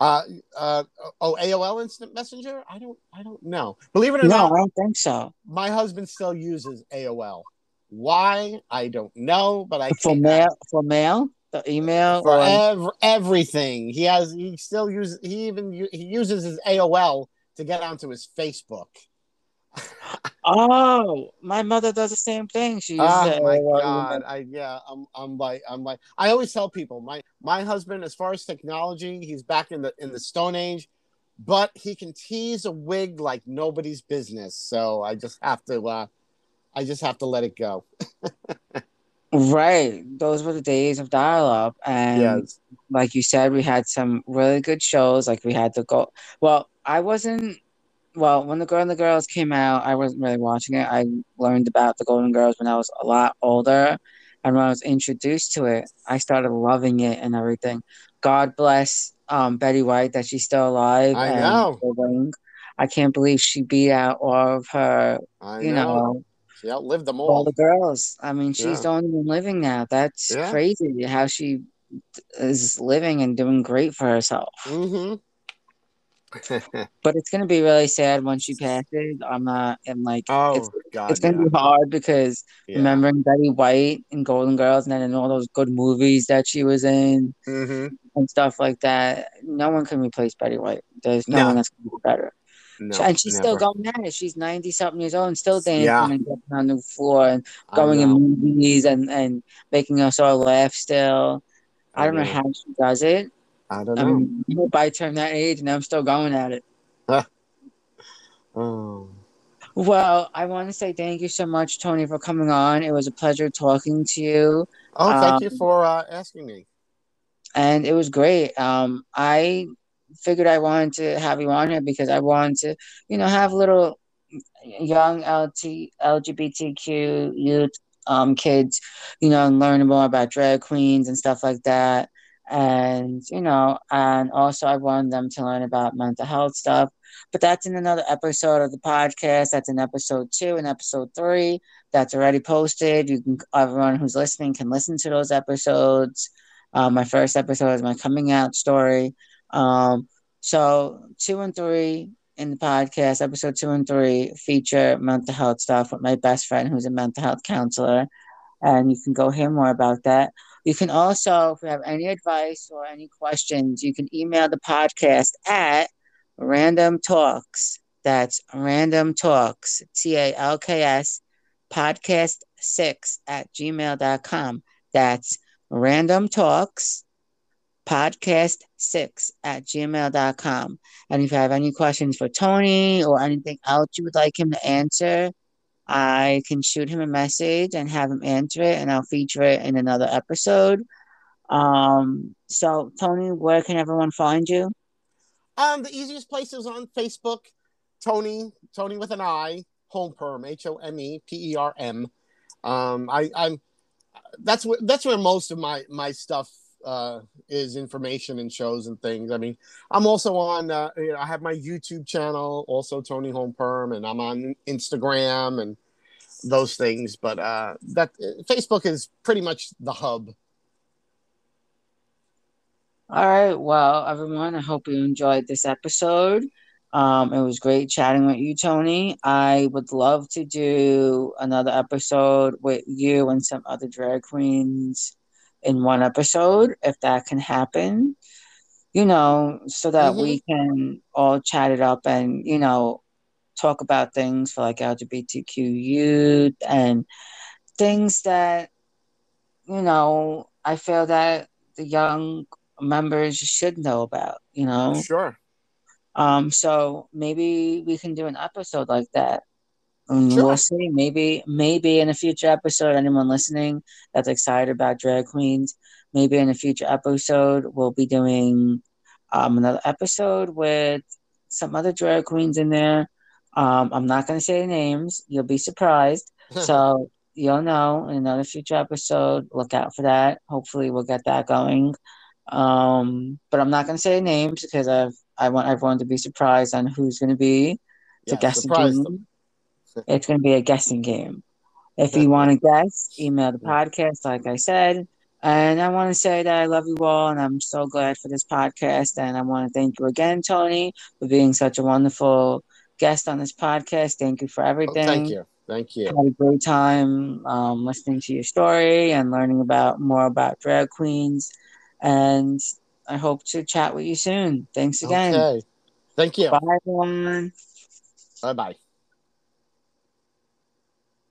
Uh, uh, oh, AOL Instant Messenger. I don't, I don't know. Believe it or no, not, I don't think so. My husband still uses AOL. Why? I don't know, but I for mail for mail, the email for or... ev- everything. He has. He still uses. He even he uses his AOL to get onto his Facebook oh, my mother does the same thing. She's oh my god, I yeah, I'm I'm like I'm like I always tell people my my husband, as far as technology, he's back in the in the Stone Age, but he can tease a wig like nobody's business. So I just have to uh I just have to let it go. right, those were the days of dial-up, and yes. like you said, we had some really good shows. Like we had to go. Well, I wasn't. Well, when the Girl and the Girls came out, I wasn't really watching it. I learned about the Golden Girls when I was a lot older, and when I was introduced to it, I started loving it and everything. God bless um, Betty White that she's still alive. I know. I can't believe she beat out all of her. I You know. know, She outlived them all all. the girls. I mean, she's Yeah. the only one living now. That's Yeah. crazy how she is living and doing great for herself. Mm-hmm. But it's gonna be really sad when she passes. I'm not. I'm like, oh it's God. it's gonna yeah. be hard because Yeah. remembering Betty White and Golden Girls, and then in all those good movies that she was in Mm-hmm. and stuff like that. No one can replace Betty White. There's no, No. one that's gonna be better. No, and she's still going at it. She's ninety something years old and still dancing Yeah. and jumping on the floor and going in movies and, and making us all laugh still. I I don't know know. how she does it. I don't I know. mean, hope I turn that age and I'm still going at it. Oh. Well, I want to say thank you so much, Tony, for coming on. It was a pleasure talking to you, Oh, thank you Um, for uh, asking me. and it was great. Um, I figured I wanted to have you on here because I wanted to, you know, have little young LT, LGBTQ youth um, kids, you know, and learn more about drag queens and stuff like that. And, you know, and also I wanted them to learn about mental health stuff. But that's in another episode of the podcast. That's in episode two and episode three. That's already posted. You can everyone who's listening can listen to those episodes. Um, my first episode is my coming out story. Um, so two and three in the podcast, episode two and three feature mental health stuff with my best friend who's a mental health counselor. And you can go hear more about that. You can also, if you have any advice or any questions, you can email the podcast at random talks. That's random talks, T A L K S, podcast six at gmail.com. That's random talks, podcast six at gmail.com. And if you have any questions for Tony or anything else you would like him to answer, I can shoot him a message and have him answer it, and I'll feature it in another episode. Um, so Tony, where can everyone find you? Um, the easiest place is on Facebook. Toni, Toni with an I, home perm, H O M E P E R M. Um, I, I'm. That's where that's where most of my my stuff uh, is information and shows and things. I mean, I'm also on. Uh, you know, I have my YouTube channel, also Toni Home Perm, and I'm on Instagram and those things. But uh, that Facebook is pretty much the hub. All right. Well, everyone, I hope you enjoyed this episode. Um, it was great chatting with you, Tony. I would love to do another episode with you and some other drag queens in one episode, if that can happen. You know, so that we can all chat it up and, you know, talk about things for like LGBTQ youth and things that, you know, I feel that the young members should know about, you know. Sure. Um, so maybe we can do an episode like that. And Sure. we'll see. Maybe maybe in a future episode, anyone listening that's excited about drag queens, maybe in a future episode we'll be doing um, another episode with some other drag queens in there. Um, I'm not gonna say the names, you'll be surprised. So you'll know in another future episode. Look out for that. Hopefully we'll get that going. Um, but I'm not gonna say names because I've I want everyone to be surprised on who's gonna be. It's Yeah, surprise game. them. It's gonna be a guessing game. If you want to guess, email the podcast, like I said. And I want to say that I love you all, and I'm so glad for this podcast. And I want to thank you again, Tony, for being such a wonderful guest on this podcast. Thank you for Oh, everything thank you. Thank you. had a great time um, listening to your story and learning about more about drag queens. And I hope to chat with you soon. Thanks again. Okay. Thank you. Bye, everyone. Bye bye.